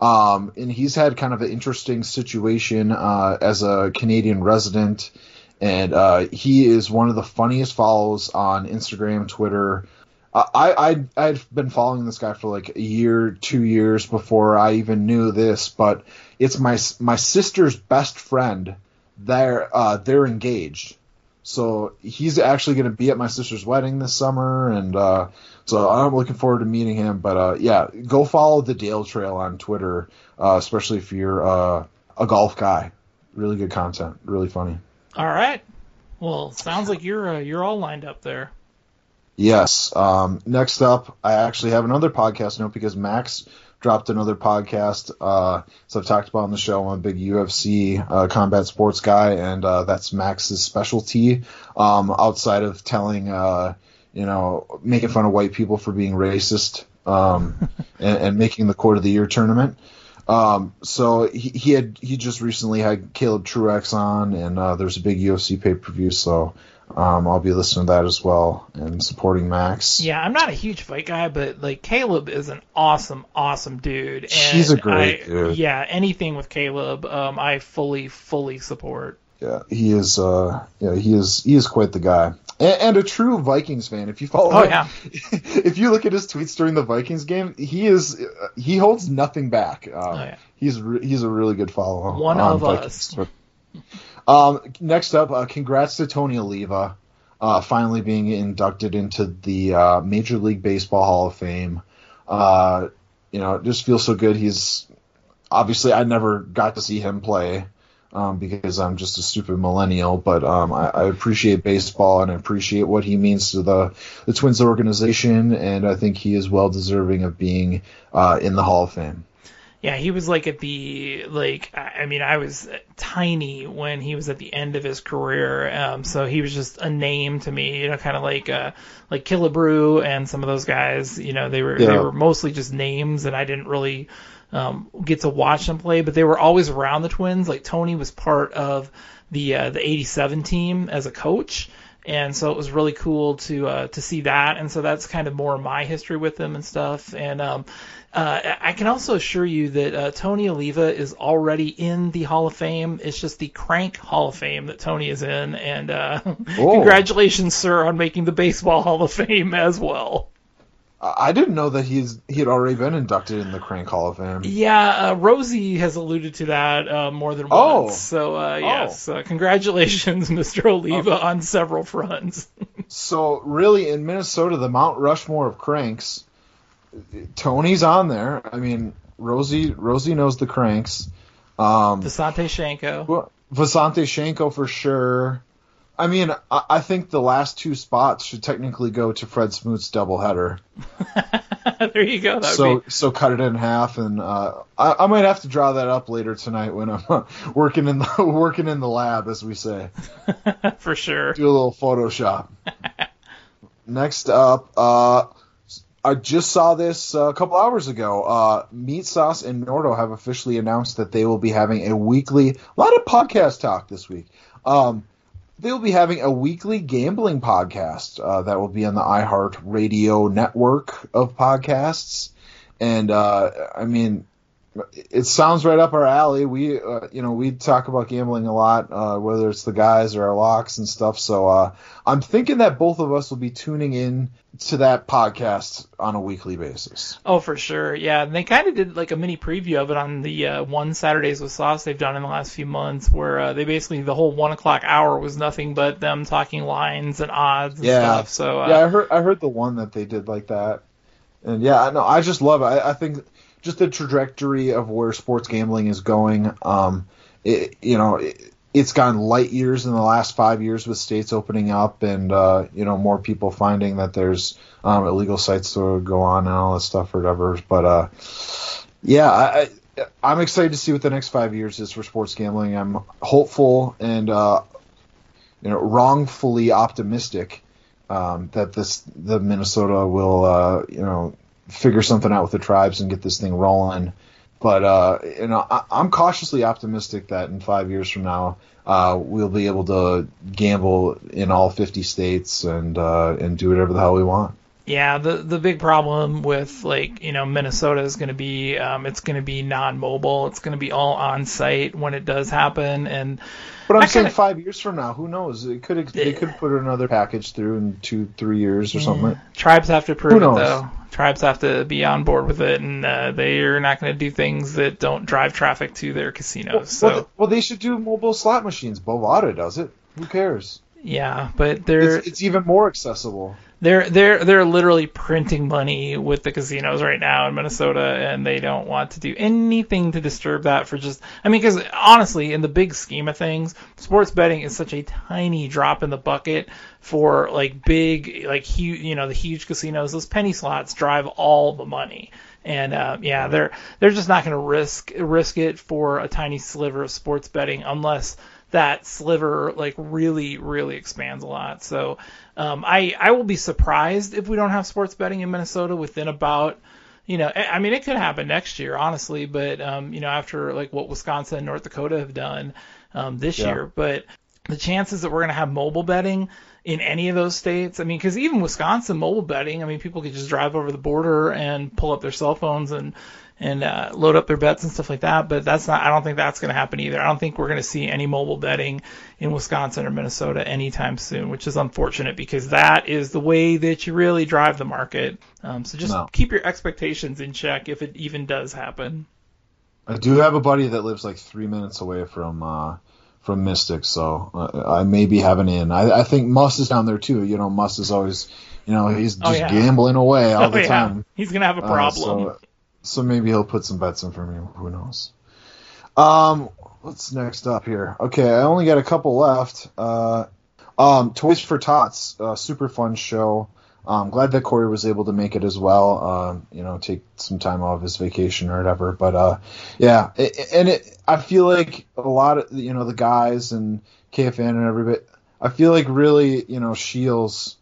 Um and he's had kind of an interesting situation uh as a Canadian resident and uh he is one of the funniest follows on Instagram, Twitter, I, I I've been following this guy for like a year, two years before I even knew this, but it's my my sister's best friend. They're uh, they're engaged, so he's actually going to be at my sister's wedding this summer, and uh, so I'm looking forward to meeting him. But uh, yeah, go follow the Dale Trail on Twitter, uh, especially if you're uh, a golf guy. Really good content, really funny. All right. Well, sounds like you're uh, you're all lined up there. Yes. Um, next up, I actually have another podcast note because Max dropped another podcast. Uh, so I've talked about on the show. I'm a big UFC uh, combat sports guy, and uh, that's Max's specialty. Um, outside of telling, uh, you know, making fun of white people for being racist um, and, and making the court of the year tournament. Um, so he, he had he just recently had Caleb Truax on, and uh, there's a big UFC pay per view. So um, I'll be listening to that as well and supporting Max. Yeah, I'm not a huge fight guy, but like Caleb is an awesome, awesome dude. And He's a great I, dude. Yeah, anything with Caleb, um, I fully, fully support. Yeah, he is. Uh, yeah, he is. He is quite the guy, and, and a true Vikings fan. If you follow, Oh, him- yeah. if you look at his tweets during the Vikings game, he is. uh, He holds nothing back. Um, Oh, yeah. He's re- he's a really good follow. One on of Vikings. us. Um, next up, uh, congrats to Tony Oliva, uh, finally being inducted into the uh, Major League Baseball Hall of Fame. Uh, you know, it just feels so good. He's obviously I never got to see him play um, because I'm just a stupid millennial, but um, I, I appreciate baseball and I appreciate what he means to the the Twins organization, and I think he is well deserving of being uh, in the Hall of Fame. Yeah, he was like at the like I mean I was tiny when he was at the end of his career, um, so he was just a name to me, you know, kind of like uh like Killebrew and some of those guys, you know, they were they were mostly just names, and I didn't really um, get to watch them play, but they were always around the Twins. Like Tony was part of the uh, the '87 team as a coach. And so it was really cool to uh, to see that, and so that's kind of more my history with them and stuff. And um, uh, I can also assure you that uh, Tony Oliva is already in the Hall of Fame. It's just the Crank Hall of Fame that Tony is in, and uh, congratulations, sir, on making the Baseball Hall of Fame as well. I didn't know that he's he had already been inducted in the Crank Hall of Fame. Yeah, uh, Rosie has alluded to that uh, more than Oh. once. So uh, yes, uh, congratulations, Mr. Oliva, on several fronts. So really, in Minnesota, the Mount Rushmore of cranks, Tony's on there. I mean, Rosie Rosie knows the cranks. Um, Vasante Shanko. Vasante Shanko for sure. I mean, I, I think the last two spots should technically go to Fred Smoot's doubleheader. there you go. So be so cut it in half, and uh, I, I might have to draw that up later tonight when I'm uh, working in the working in the lab, as we say. for sure. Do a little Photoshop. Next up, uh, I just saw this uh, a couple hours ago. Uh, Meat Sauce and Nordo have officially announced that they will be having a weekly, a lot of podcast talk this week. Um, they will be having a weekly gambling podcast uh, that will be on the iHeart Radio network of podcasts. And uh, I mean, it sounds right up our alley. We, uh, you know, we talk about gambling a lot, uh, whether it's the guys or our locks and stuff. So uh, I'm thinking that both of us will be tuning in to that podcast on a weekly basis. Oh, for sure. Yeah, and they kind of did like a mini preview of it on the uh, one Saturdays with Sauce they've done in the last few months, where uh, they basically the whole one o'clock hour was nothing but them talking lines and odds and yeah, stuff. So uh, yeah, I heard I heard the one that they did like that, and yeah, I know I just love it. I, I think just the trajectory of where sports gambling is going. Um, it, you know, it, it's gone light years in the last five years with states opening up, and uh, you know more people finding that there's um, illegal sites to go on and all this stuff or whatever. But uh, yeah, I, I'm excited to see what the next five years is for sports gambling. I'm hopeful and uh, you know wrongfully optimistic um, that this the Minnesota will uh, you know figure something out with the tribes and get this thing rolling. But uh, you know, I, I'm cautiously optimistic that in five years from now, uh, we'll be able to gamble in all 50 states and uh, and do whatever the hell we want. Yeah, the the big problem with like you know Minnesota is going to be um, it's going to be non-mobile. It's going to be all on site when it does happen, and But I'm I saying kinda- five years from now, who knows? It could they could put another package through in two three years or something. Yeah. Tribes have to prove it though. Tribes have to be on board with it, and uh, they are not going to do things that don't drive traffic to their casinos. so well, well, they should do mobile slot machines. Bovada does it. Who cares? yeah, but they're It's, it's even more accessible. They're they're they're literally printing money with the casinos right now in Minnesota, and they don't want to do anything to disturb that for just. I mean, because honestly, in the big scheme of things, sports betting is such a tiny drop in the bucket for like big, like huge, you know, the huge casinos. Those penny slots drive all the money. And uh, yeah, they're they're just not going to risk risk it for a tiny sliver of sports betting unless that sliver like really really expands a lot. So um, I I will be surprised if we don't have sports betting in Minnesota within about you know I mean it could happen next year honestly, but um, you know after like what Wisconsin and North Dakota have done um, this Yeah. year, but the chances that we're going to have mobile betting in any of those states, I mean, because even Wisconsin mobile betting, I mean, people could just drive over the border and pull up their cell phones and and uh, load up their bets and stuff like that. But that's not. I don't think that's going to happen either. I don't think we're going to see any mobile betting in Wisconsin or Minnesota anytime soon, which is unfortunate because that is the way that you really drive the market. Um, so just No. keep your expectations in check if it even does happen. I do have a buddy that lives like three minutes away from uh, from Mystic, so uh, I may be having in. I, I think Muss is down there too. You know, Muss is always, you know, he's just Oh, yeah. gambling away all Oh, the yeah. time. He's gonna have a Uh, problem. so, so maybe he'll put some bets in for me. Who knows? Um, what's next up here? Okay, I only got a couple left. Uh, um, Toys for Tots, uh, super fun show. Um, glad that Corey was able to make it as well. Um, you know, take some time off his vacation or whatever. But uh, yeah, it, and it, I feel like a lot of you know the guys and KFAN and everybody. I feel like really you know Shields.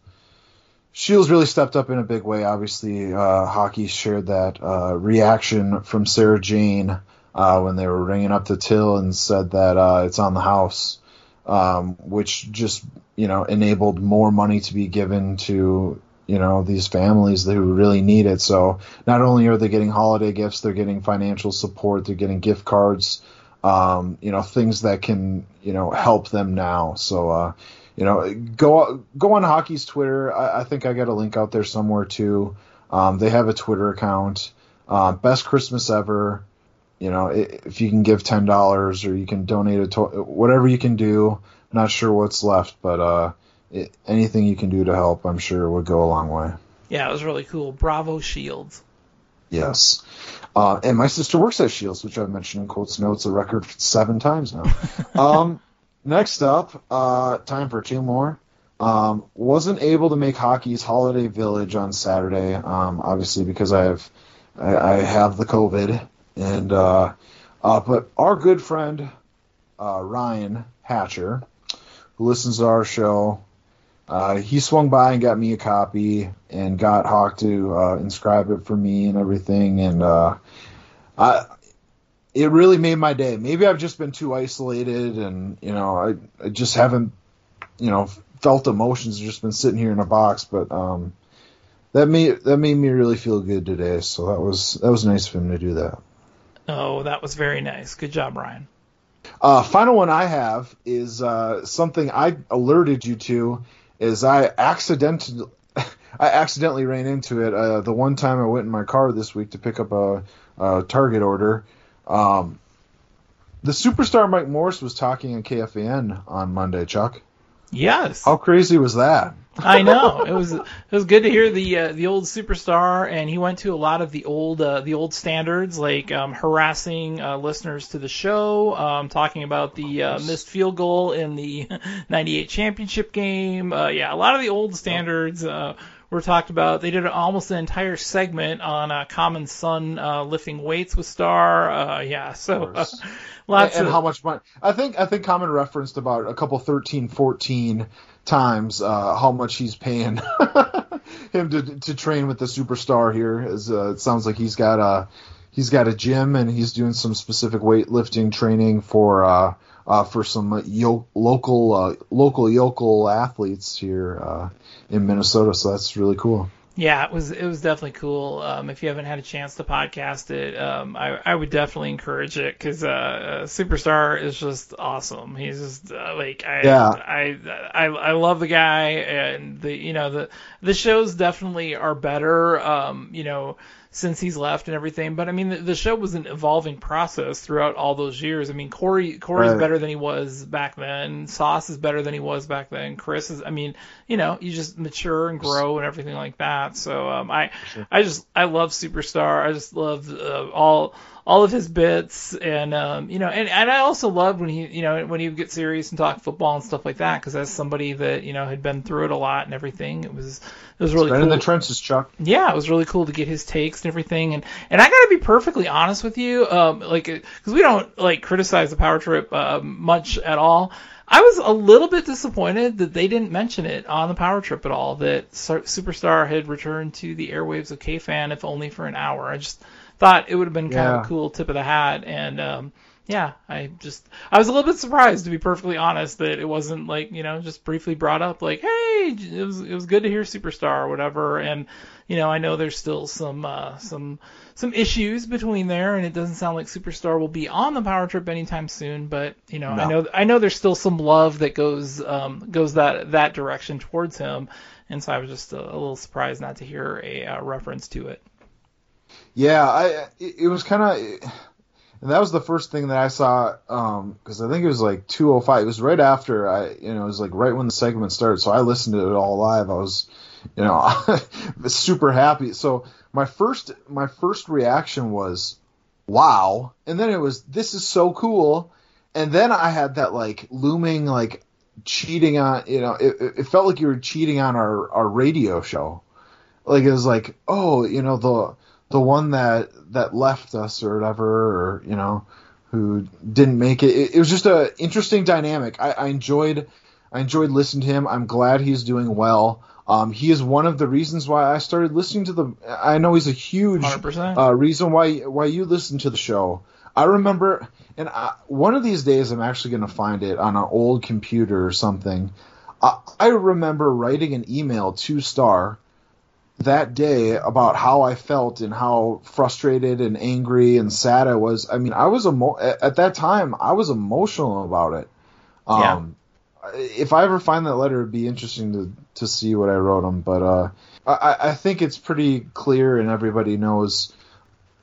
Shields really stepped up in a big way. Obviously, uh, Hawkey shared that uh, reaction from Sarah Jane uh, when they were ringing up the till and said that uh, it's on the house, um, which just you know enabled more money to be given to you know these families who really need it. So not only are they getting holiday gifts, they're getting financial support, they're getting gift cards, um, you know things that can you know help them now. So. You know, go go on Hawkey's Twitter. I, I think I got a link out there somewhere too. Um, they have a Twitter account. Uh, best Christmas ever. You know, if you can give ten dollars or you can donate a to- whatever you can do. Not sure what's left, but uh, it, anything you can do to help, I'm sure would go a long way. Yeah, it was really cool. Bravo Shields. Yes. Uh, and my sister works at Shields, which I've mentioned in quotes notes a record seven times now. um, next up, uh, time for two more. Um, wasn't able to make Hawkey's Holiday Village on Saturday, um, obviously because I have I, I have the COVID, and uh, uh, but our good friend uh, Ryan Hatcher, who listens to our show, uh, he swung by and got me a copy and got Hawk to uh, inscribe it for me and everything. And uh, I, it really made my day. Maybe I've just been too isolated, and you know, I, I just haven't, you know, felt emotions. And just been sitting here in a box, but um, that made that made me really feel good today. So that was that was nice of him to do that. Oh, that was very nice. Good job, Ryan. Uh, final one I have is uh, something I alerted you to. Is I accidentally I accidentally ran into it uh, the one time I went in my car this week to pick up a, a Target order. Um, the superstar Mike Morris was talking on KFAN on Monday. Chuck, Yes. how crazy was that? I know it was it was good to hear the uh, the old superstar, and he went to a lot of the old uh, the old standards, like um, harassing uh, listeners to the show, um, talking about the uh, missed field goal in the '98 championship game. Uh, yeah, a lot of the old standards uh, were talked about. They did almost an entire segment on uh, Common Sun uh, lifting weights with Star. Uh, yeah, so uh, lots and, and of how much money? I think I think Common referenced about a couple 13, 14 times uh, how much he's paying him to to train with the superstar here. As uh, it sounds like he's got a he's got a gym and he's doing some specific weightlifting training for uh, uh, for some yo- local uh, local yokel athletes here uh, in Minnesota. So that's really cool. Yeah, it was it was definitely cool. Um, if you haven't had a chance to podcast it, um, I, I would definitely encourage it because uh, uh, Superstar is just awesome. He's just uh, like I, Yeah. I I I love the guy and the you know the the shows definitely are better. Um, you know since he's left and everything. But I mean, the, the show was an evolving process throughout all those years. I mean, Corey Corey's Right. better than he was back then. Sauce is better than he was back then. Chris is. I mean, you know, you just mature and grow and everything like that. So um, I I just I love Superstar. I just love uh, all all of his bits and um, you know and, and I also loved when he you know when he would get serious and talk football and stuff like that because as somebody that you know had been through it a lot and everything it was it was really right cool. in the trenches, Chuck. Yeah, it was really cool to get his takes and everything. And and I gotta be perfectly honest with you, um, like because we don't like criticize the power trip uh, much at all. I was a little bit disappointed that they didn't mention it on the power trip at all. That Superstar had returned to the airwaves of K-Fan, if only for an hour. I just thought it would have been kind of a cool tip of the hat. And um, yeah, I just I was a little bit surprised to be perfectly honest that it wasn't like you know just briefly brought up like hey it was it was good to hear Superstar or whatever. And you know I know there's still some uh, some some issues between there, and it doesn't sound like Superstar will be on the power trip anytime soon. But you know I know I know there's still some love that goes um, goes that that direction towards him. And so I was just a, a little surprised not to hear a uh, reference to it. Yeah, I it, was kind of, and that was the first thing that I saw um, because I think it was like 2:05. It was right after I, you know, it was like right when the segment started. So I listened to it all live. I was, you know, super happy. So my first my first reaction was, wow, and then it was this is so cool, and then I had that like looming like cheating on, you know, it- it felt like you were cheating on our our radio show like it was like oh you know the the one that that left us or whatever or you know who didn't make it it, it was just a interesting dynamic I, I enjoyed i enjoyed listening to him i'm glad he's doing well um, he is one of the reasons why I started listening to the. I know he's a huge uh, reason why why you listen to the show. I remember, and I, one of these days I'm actually going to find it on an old computer or something. I, I remember writing an email to Star that day about how I felt and how frustrated and angry and sad I was. I mean, I was emo- at at that time I was emotional about it. Um, If I ever find that letter, it'd be interesting to to see what I wrote him. But uh, I, I think it's pretty clear, and everybody knows.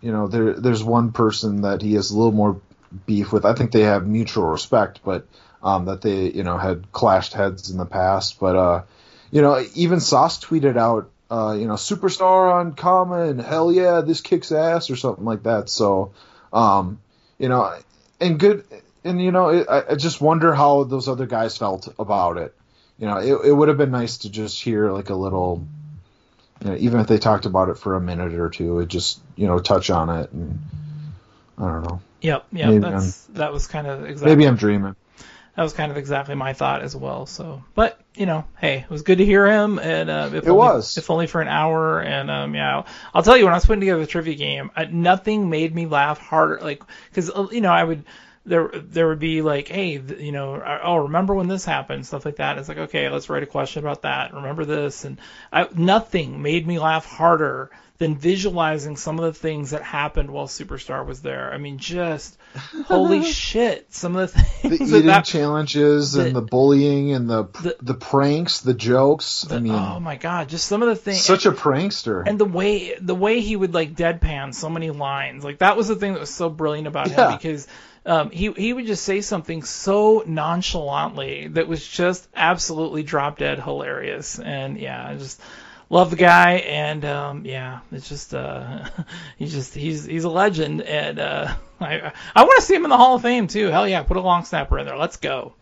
You know, there there's one person that he has a little more beef with. I think they have mutual respect, but um, that they you know had clashed heads in the past. But uh, you know, even Sauce tweeted out, uh, you know, superstar on Common, hell yeah, this kicks ass or something like that. So, um, you know, and good, and you know, it, I, I just wonder how those other guys felt about it. You know, it, it would have been nice to just hear like a little, you know, even if they talked about it for a minute or two, it just you know touch on it, and I don't know. Yep. Maybe that's that was kind of exactly. Maybe I'm dreaming. That was kind of exactly my thought as well. So, but you know, hey, it was good to hear him, and uh, if It only, was. if only for an hour. And um, yeah, I'll, I'll tell you when I was putting together the trivia game, uh, nothing made me laugh harder. Like, because you know, I would there there would be like, hey, th- you know, oh, remember when this happened, stuff like that. It's like, okay, let's write a question about that. Remember this, and I, nothing made me laugh harder than visualizing some of the things that happened while Superstar was there. I mean, just holy shit, some of the The things the eating that challenges the- and the bullying and the the, pranks, the jokes. I mean, oh my god, just some of the things. such a prankster. and the way the way he would like deadpan so many lines like that was the thing that was so brilliant about Yeah. him because um, he he would just say something so nonchalantly that was just absolutely drop dead hilarious and yeah just love the guy and um, yeah it's just uh, he's just he's he's a legend and uh, I I want to see him in the Hall of Fame too hell yeah put a long snapper in there let's go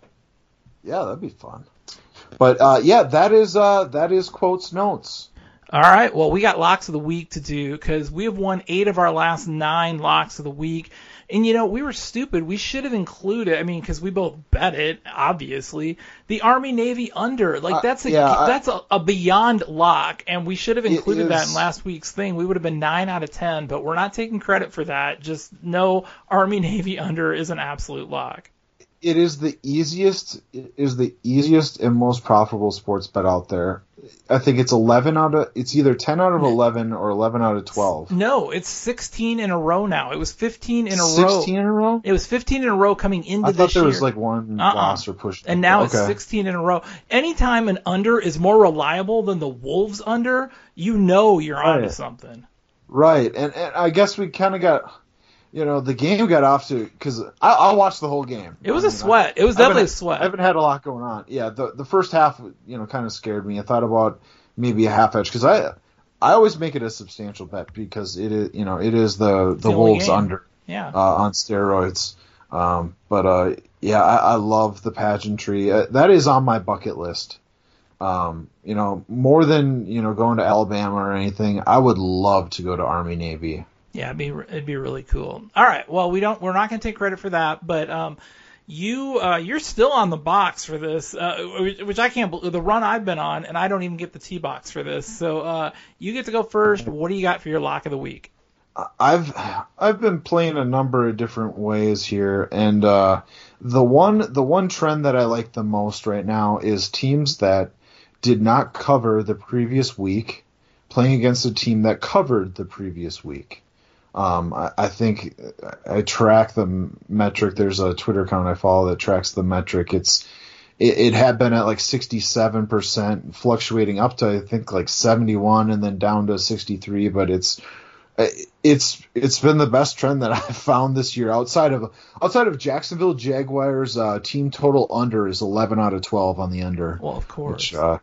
yeah, that'd be fun. But uh, yeah, that is uh, that is quotes notes. All right. Well, we got locks of the week to do because we have won eight of our last nine locks of the week. And you know, we were stupid. We should have included. I mean, because we both bet it, obviously. The Army Navy under, like Uh, that's a yeah, I- that's a, a beyond lock, and we should have included that in last week's thing. We would have been nine out of ten, but we're not taking credit for that. Just no Army Navy under is an absolute lock. it is the easiest it is the easiest and most profitable sports bet out there. I think it's eleven out of it's either ten out of eleven or eleven out of twelve. No, it's 16 in a row now. It was 15 in a row. 16 in a row? It was 15 in a row coming into I this thought there year. was like one Uh-uh. loss or push. and now it's 16 in a row. Anytime an under is more reliable than the Wolves under, you know you're onto Right. something. Right, and, and I guess we kind of got, you know, the game got off to because I, I watched the whole game. It was I a mean, sweat. It was definitely a sweat. I haven't had a lot going on. Yeah, the the first half, you know, kind of scared me. I thought about maybe a half edge because I I always make it a substantial bet because it is you know it is the the, the Wolves game. under Yeah. uh, on steroids. Um, but uh, yeah, I, I love the pageantry. Uh, that is on my bucket list. Um, you know, more than you know going to Alabama or anything. I would love to go to Army Navy. Yeah, it'd be it'd be really cool. All right, well we don't we're not going to take credit for that, but um, you uh, you're still on the box for this, uh, which, I can't believe the run I've been on, and I don't even get the T box for this. So uh, you get to go first. What do you got for your lock of the week? I've I've been playing a number of different ways here, and uh, the one the one trend that I like the most right now is teams that did not cover the previous week playing against a team that covered the previous week. Um, I, I think I track the metric. There's a Twitter account I follow that tracks the metric. It's it, it had been at like 67%, fluctuating up to I think like 71 and then down to 63, but it's it's it's been the best trend that I've found this year outside of outside of Jacksonville Jaguars uh, team total under is 11 out of 12 on the under. Well, of course. Which, uh,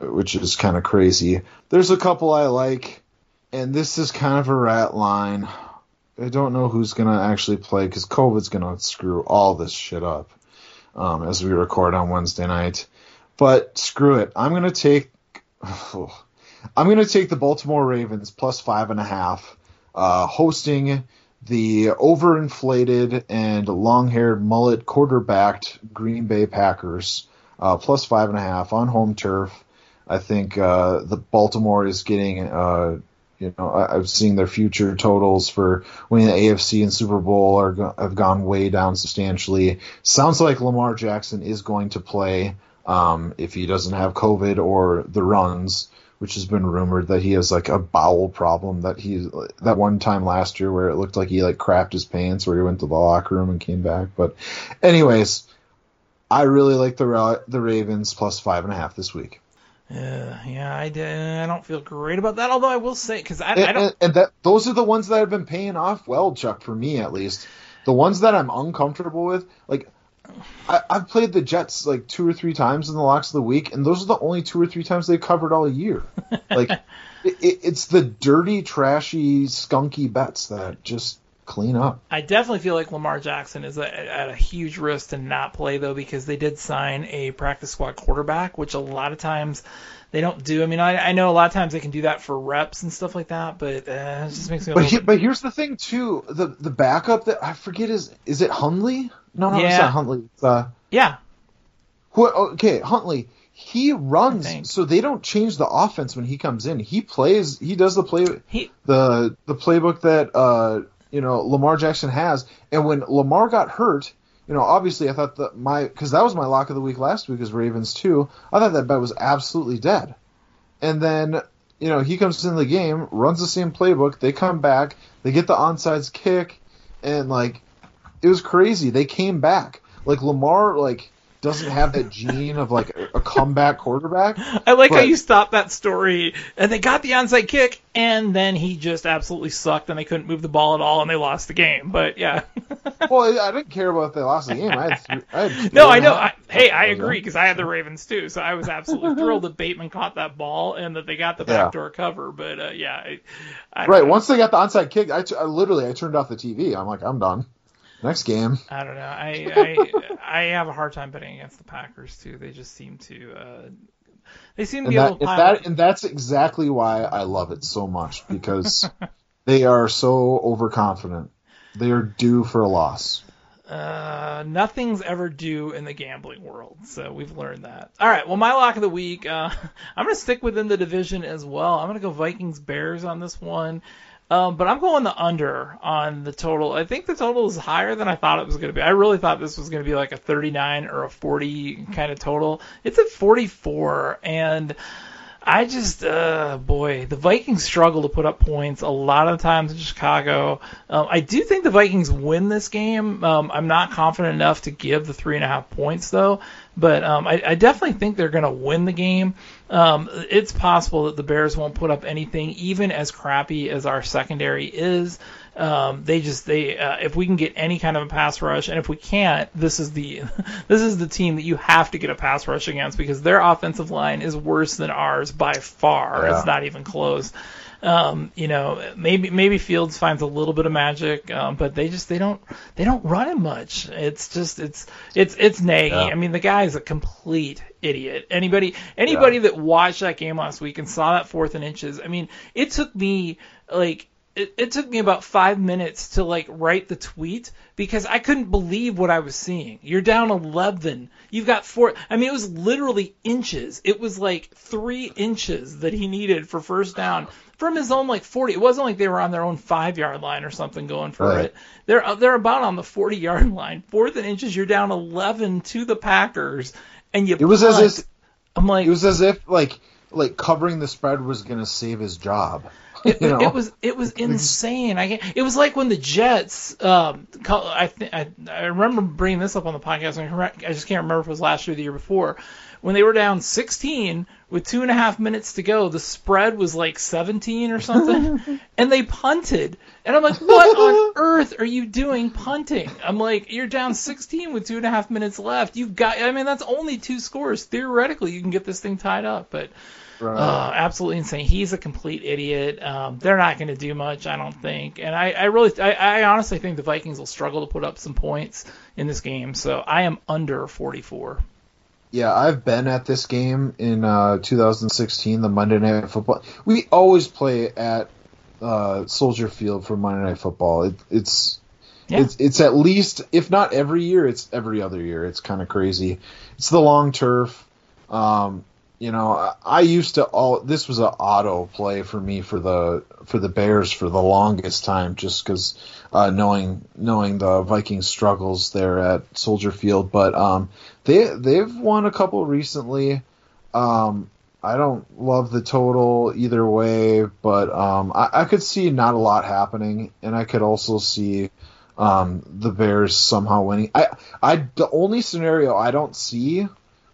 which is kind of crazy. There's a couple I like, and this is kind of a rat line. I don't know who's gonna actually play because COVID's gonna screw all this shit up um, as we record on Wednesday night. But screw it, I'm gonna take. I'm gonna take the Baltimore Ravens plus five and a half, uh, hosting the overinflated and long-haired mullet quarterbacked Green Bay Packers uh, plus five and a half on home turf. I think uh, the Baltimore is getting, uh, you know, I, I've seen their future totals for winning the AFC and Super Bowl are have gone way down substantially. Sounds like Lamar Jackson is going to play um, if he doesn't have COVID or the runs, which has been rumored that he has like a bowel problem that he that one time last year where it looked like he like crapped his pants where he went to the locker room and came back. But anyways, I really like the the Ravens plus five and a half this week. Uh, yeah, I don't feel great about that. Although I will say, because I, I don't. and, that those are the ones that have been paying off well, Chuck, for me at least. The ones that I'm uncomfortable with, like I, I've played the Jets like two or three times in the locks of the week, and those are the only two or three times they've covered all year. Like it, it, it's the dirty, trashy, skunky bets that just clean up. I definitely feel like Lamar Jackson is a, at a huge risk to not play though because they did sign a practice squad quarterback, which a lot of times they don't do. I mean, I, I know a lot of times they can do that for reps and stuff like that, but uh, it just makes me. But he, but here's the thing too: the the backup that I forget is is it Huntley? No, no, it's not Huntley. It's, uh, yeah. Who, okay, Huntley. He runs, so they don't change the offense when he comes in. He plays. He does the play. he, the the playbook that uh you know Lamar Jackson has. And when Lamar got hurt, you know, obviously I thought that my because that was my lock of the week last week is Ravens too. I thought that bet was absolutely dead. And then you know he comes into the game, runs the same playbook. They come back, they get the onside kick, and like it was crazy. They came back. Like Lamar, like doesn't have that gene of like a, comeback quarterback. I like how you stopped that story, and they got the onside kick, and then he just absolutely sucked, and they couldn't move the ball at all, and they lost the game. But yeah, well, I didn't care about if they lost the game. I had, I had no, I know. I, hey, I agree because I had the Ravens too, so I was absolutely thrilled that Bateman caught that ball and that they got the Yeah. backdoor cover. But uh, yeah, I, I, Right. Once they got the onside kick, I, t- I literally I turned off the TV. I'm like, I'm done. Next game. I don't know. I, I I have a hard time betting against the Packers too. They just seem to uh, they seem to and be that, able to and that and that's exactly why I love it so much because they are so overconfident. They are due for a loss. Uh, nothing's ever due in the gambling world, so we've learned that. All right, well, my lock of the week, uh, I'm going to stick within the division as well. I'm going to go Vikings Bears on this one, um, but I'm going the under on the total. I think the total is higher than I thought it was going to be. I really thought this was going to be like a 39 or a 40 kind of total. It's at 44, and I just, uh, boy, the Vikings struggle to put up points a lot of times in Chicago. Um, I do think the Vikings win this game. Um, I'm not confident enough to give the three and a half points though, but um, I, I definitely think they're going to win the game. Um, it's possible that the Bears won't put up anything, even as crappy as our secondary is. Um, they just they uh, if we can get any kind of a pass rush, and if we can't, this is the this is the team that you have to get a pass rush against because their offensive line is worse than ours by far. Yeah. It's not even close. Um, you know, maybe maybe Fields finds a little bit of magic, um, but they just they don't they don't run him much. It's just it's it's it's Nagy. Yeah. I mean, the guy is a complete idiot. Anybody anybody that watched that game last week and saw that fourth and inches, I mean, it took me like it, it took me about five minutes to like write the tweet because I couldn't believe what I was seeing. You're down 11. You've got four. I mean, it was literally inches. It was like three inches that he needed for first down from his own like 40. It wasn't like they were on their own five yard line or something going for Right. it. They're uh, they're about on the 40 yard line. Fourth and inches. You're down 11 to the Packers, and you. It was punt. as if I'm like it was as if like like covering the spread was going to save his job. It, you know? it was it was insane. I can't- it was like when the Jets. Um, call, I think I, I remember bringing this up on the podcast. and I correct- I just can't remember if it was last year or the year before. When they were down 16 with two and a half minutes to go, the spread was like 17 or something, and they punted. And I'm like, what on earth are you doing punting? I'm like, you're down 16 with two and a half minutes left. You've got. I mean, that's only two scores. Theoretically, you can get this thing tied up, but. Right. Uh, absolutely insane. He's a complete idiot. Um, they're not going to do much, I don't think. And I, I really, I, I honestly think the Vikings will struggle to put up some points in this game. So I am under 44. Yeah, I've been at this game in uh, 2016, the Monday Night Football. We always play at uh, Soldier Field for Monday Night Football. It, it's Yeah. it's it's at least, if not every year, it's every other year. It's kind of crazy. It's the long turf. Um, you know, I, used to all. This was an auto play for me for the for the Bears for the longest time, just because uh, knowing knowing the Vikings struggles there at Soldier Field. But um, they they've won a couple recently. Um, I don't love the total either way, but um, I, I could see not a lot happening, and I could also see um, the Bears somehow winning. I I the only scenario I don't see,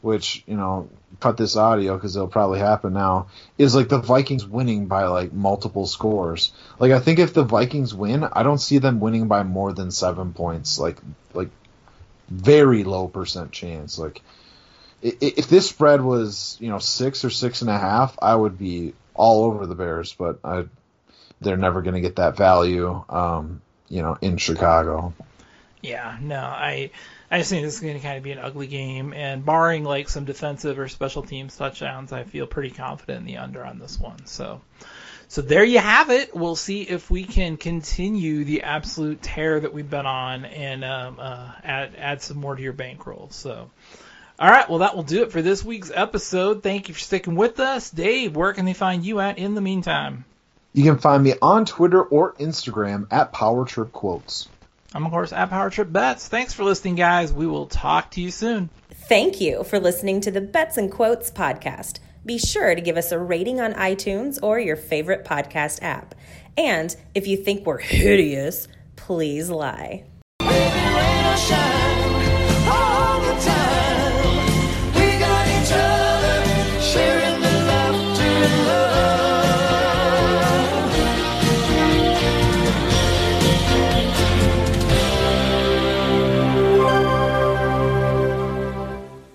which you know, cut this audio because it'll probably happen now, is like the Vikings winning by like multiple scores. Like I think if the Vikings win, I don't see them winning by more than seven points. Like like very low percent chance. Like if this spread was you know six or six and a half, I would be all over the Bears, but I they're never going to get that value. Um, you know, in Chicago. Yeah, no, I I just think this is going to kind of be an ugly game, and barring like some defensive or special teams touchdowns, I feel pretty confident in the under on this one. So, so there you have it. We'll see if we can continue the absolute tear that we've been on, and um, uh, add add some more to your bankroll. So. All right, well, that will do it for this week's episode. Thank you for sticking with us. Dave, where can they find you at in the meantime? You can find me on Twitter or Instagram at Power Trip Quotes. I'm, of course, at Power Trip Bets. Thanks for listening, guys. We will talk to you soon. Thank you for listening to the Bets and Quotes podcast. Be sure to give us a rating on iTunes or your favorite podcast app. And if you think we're hideous, please lie.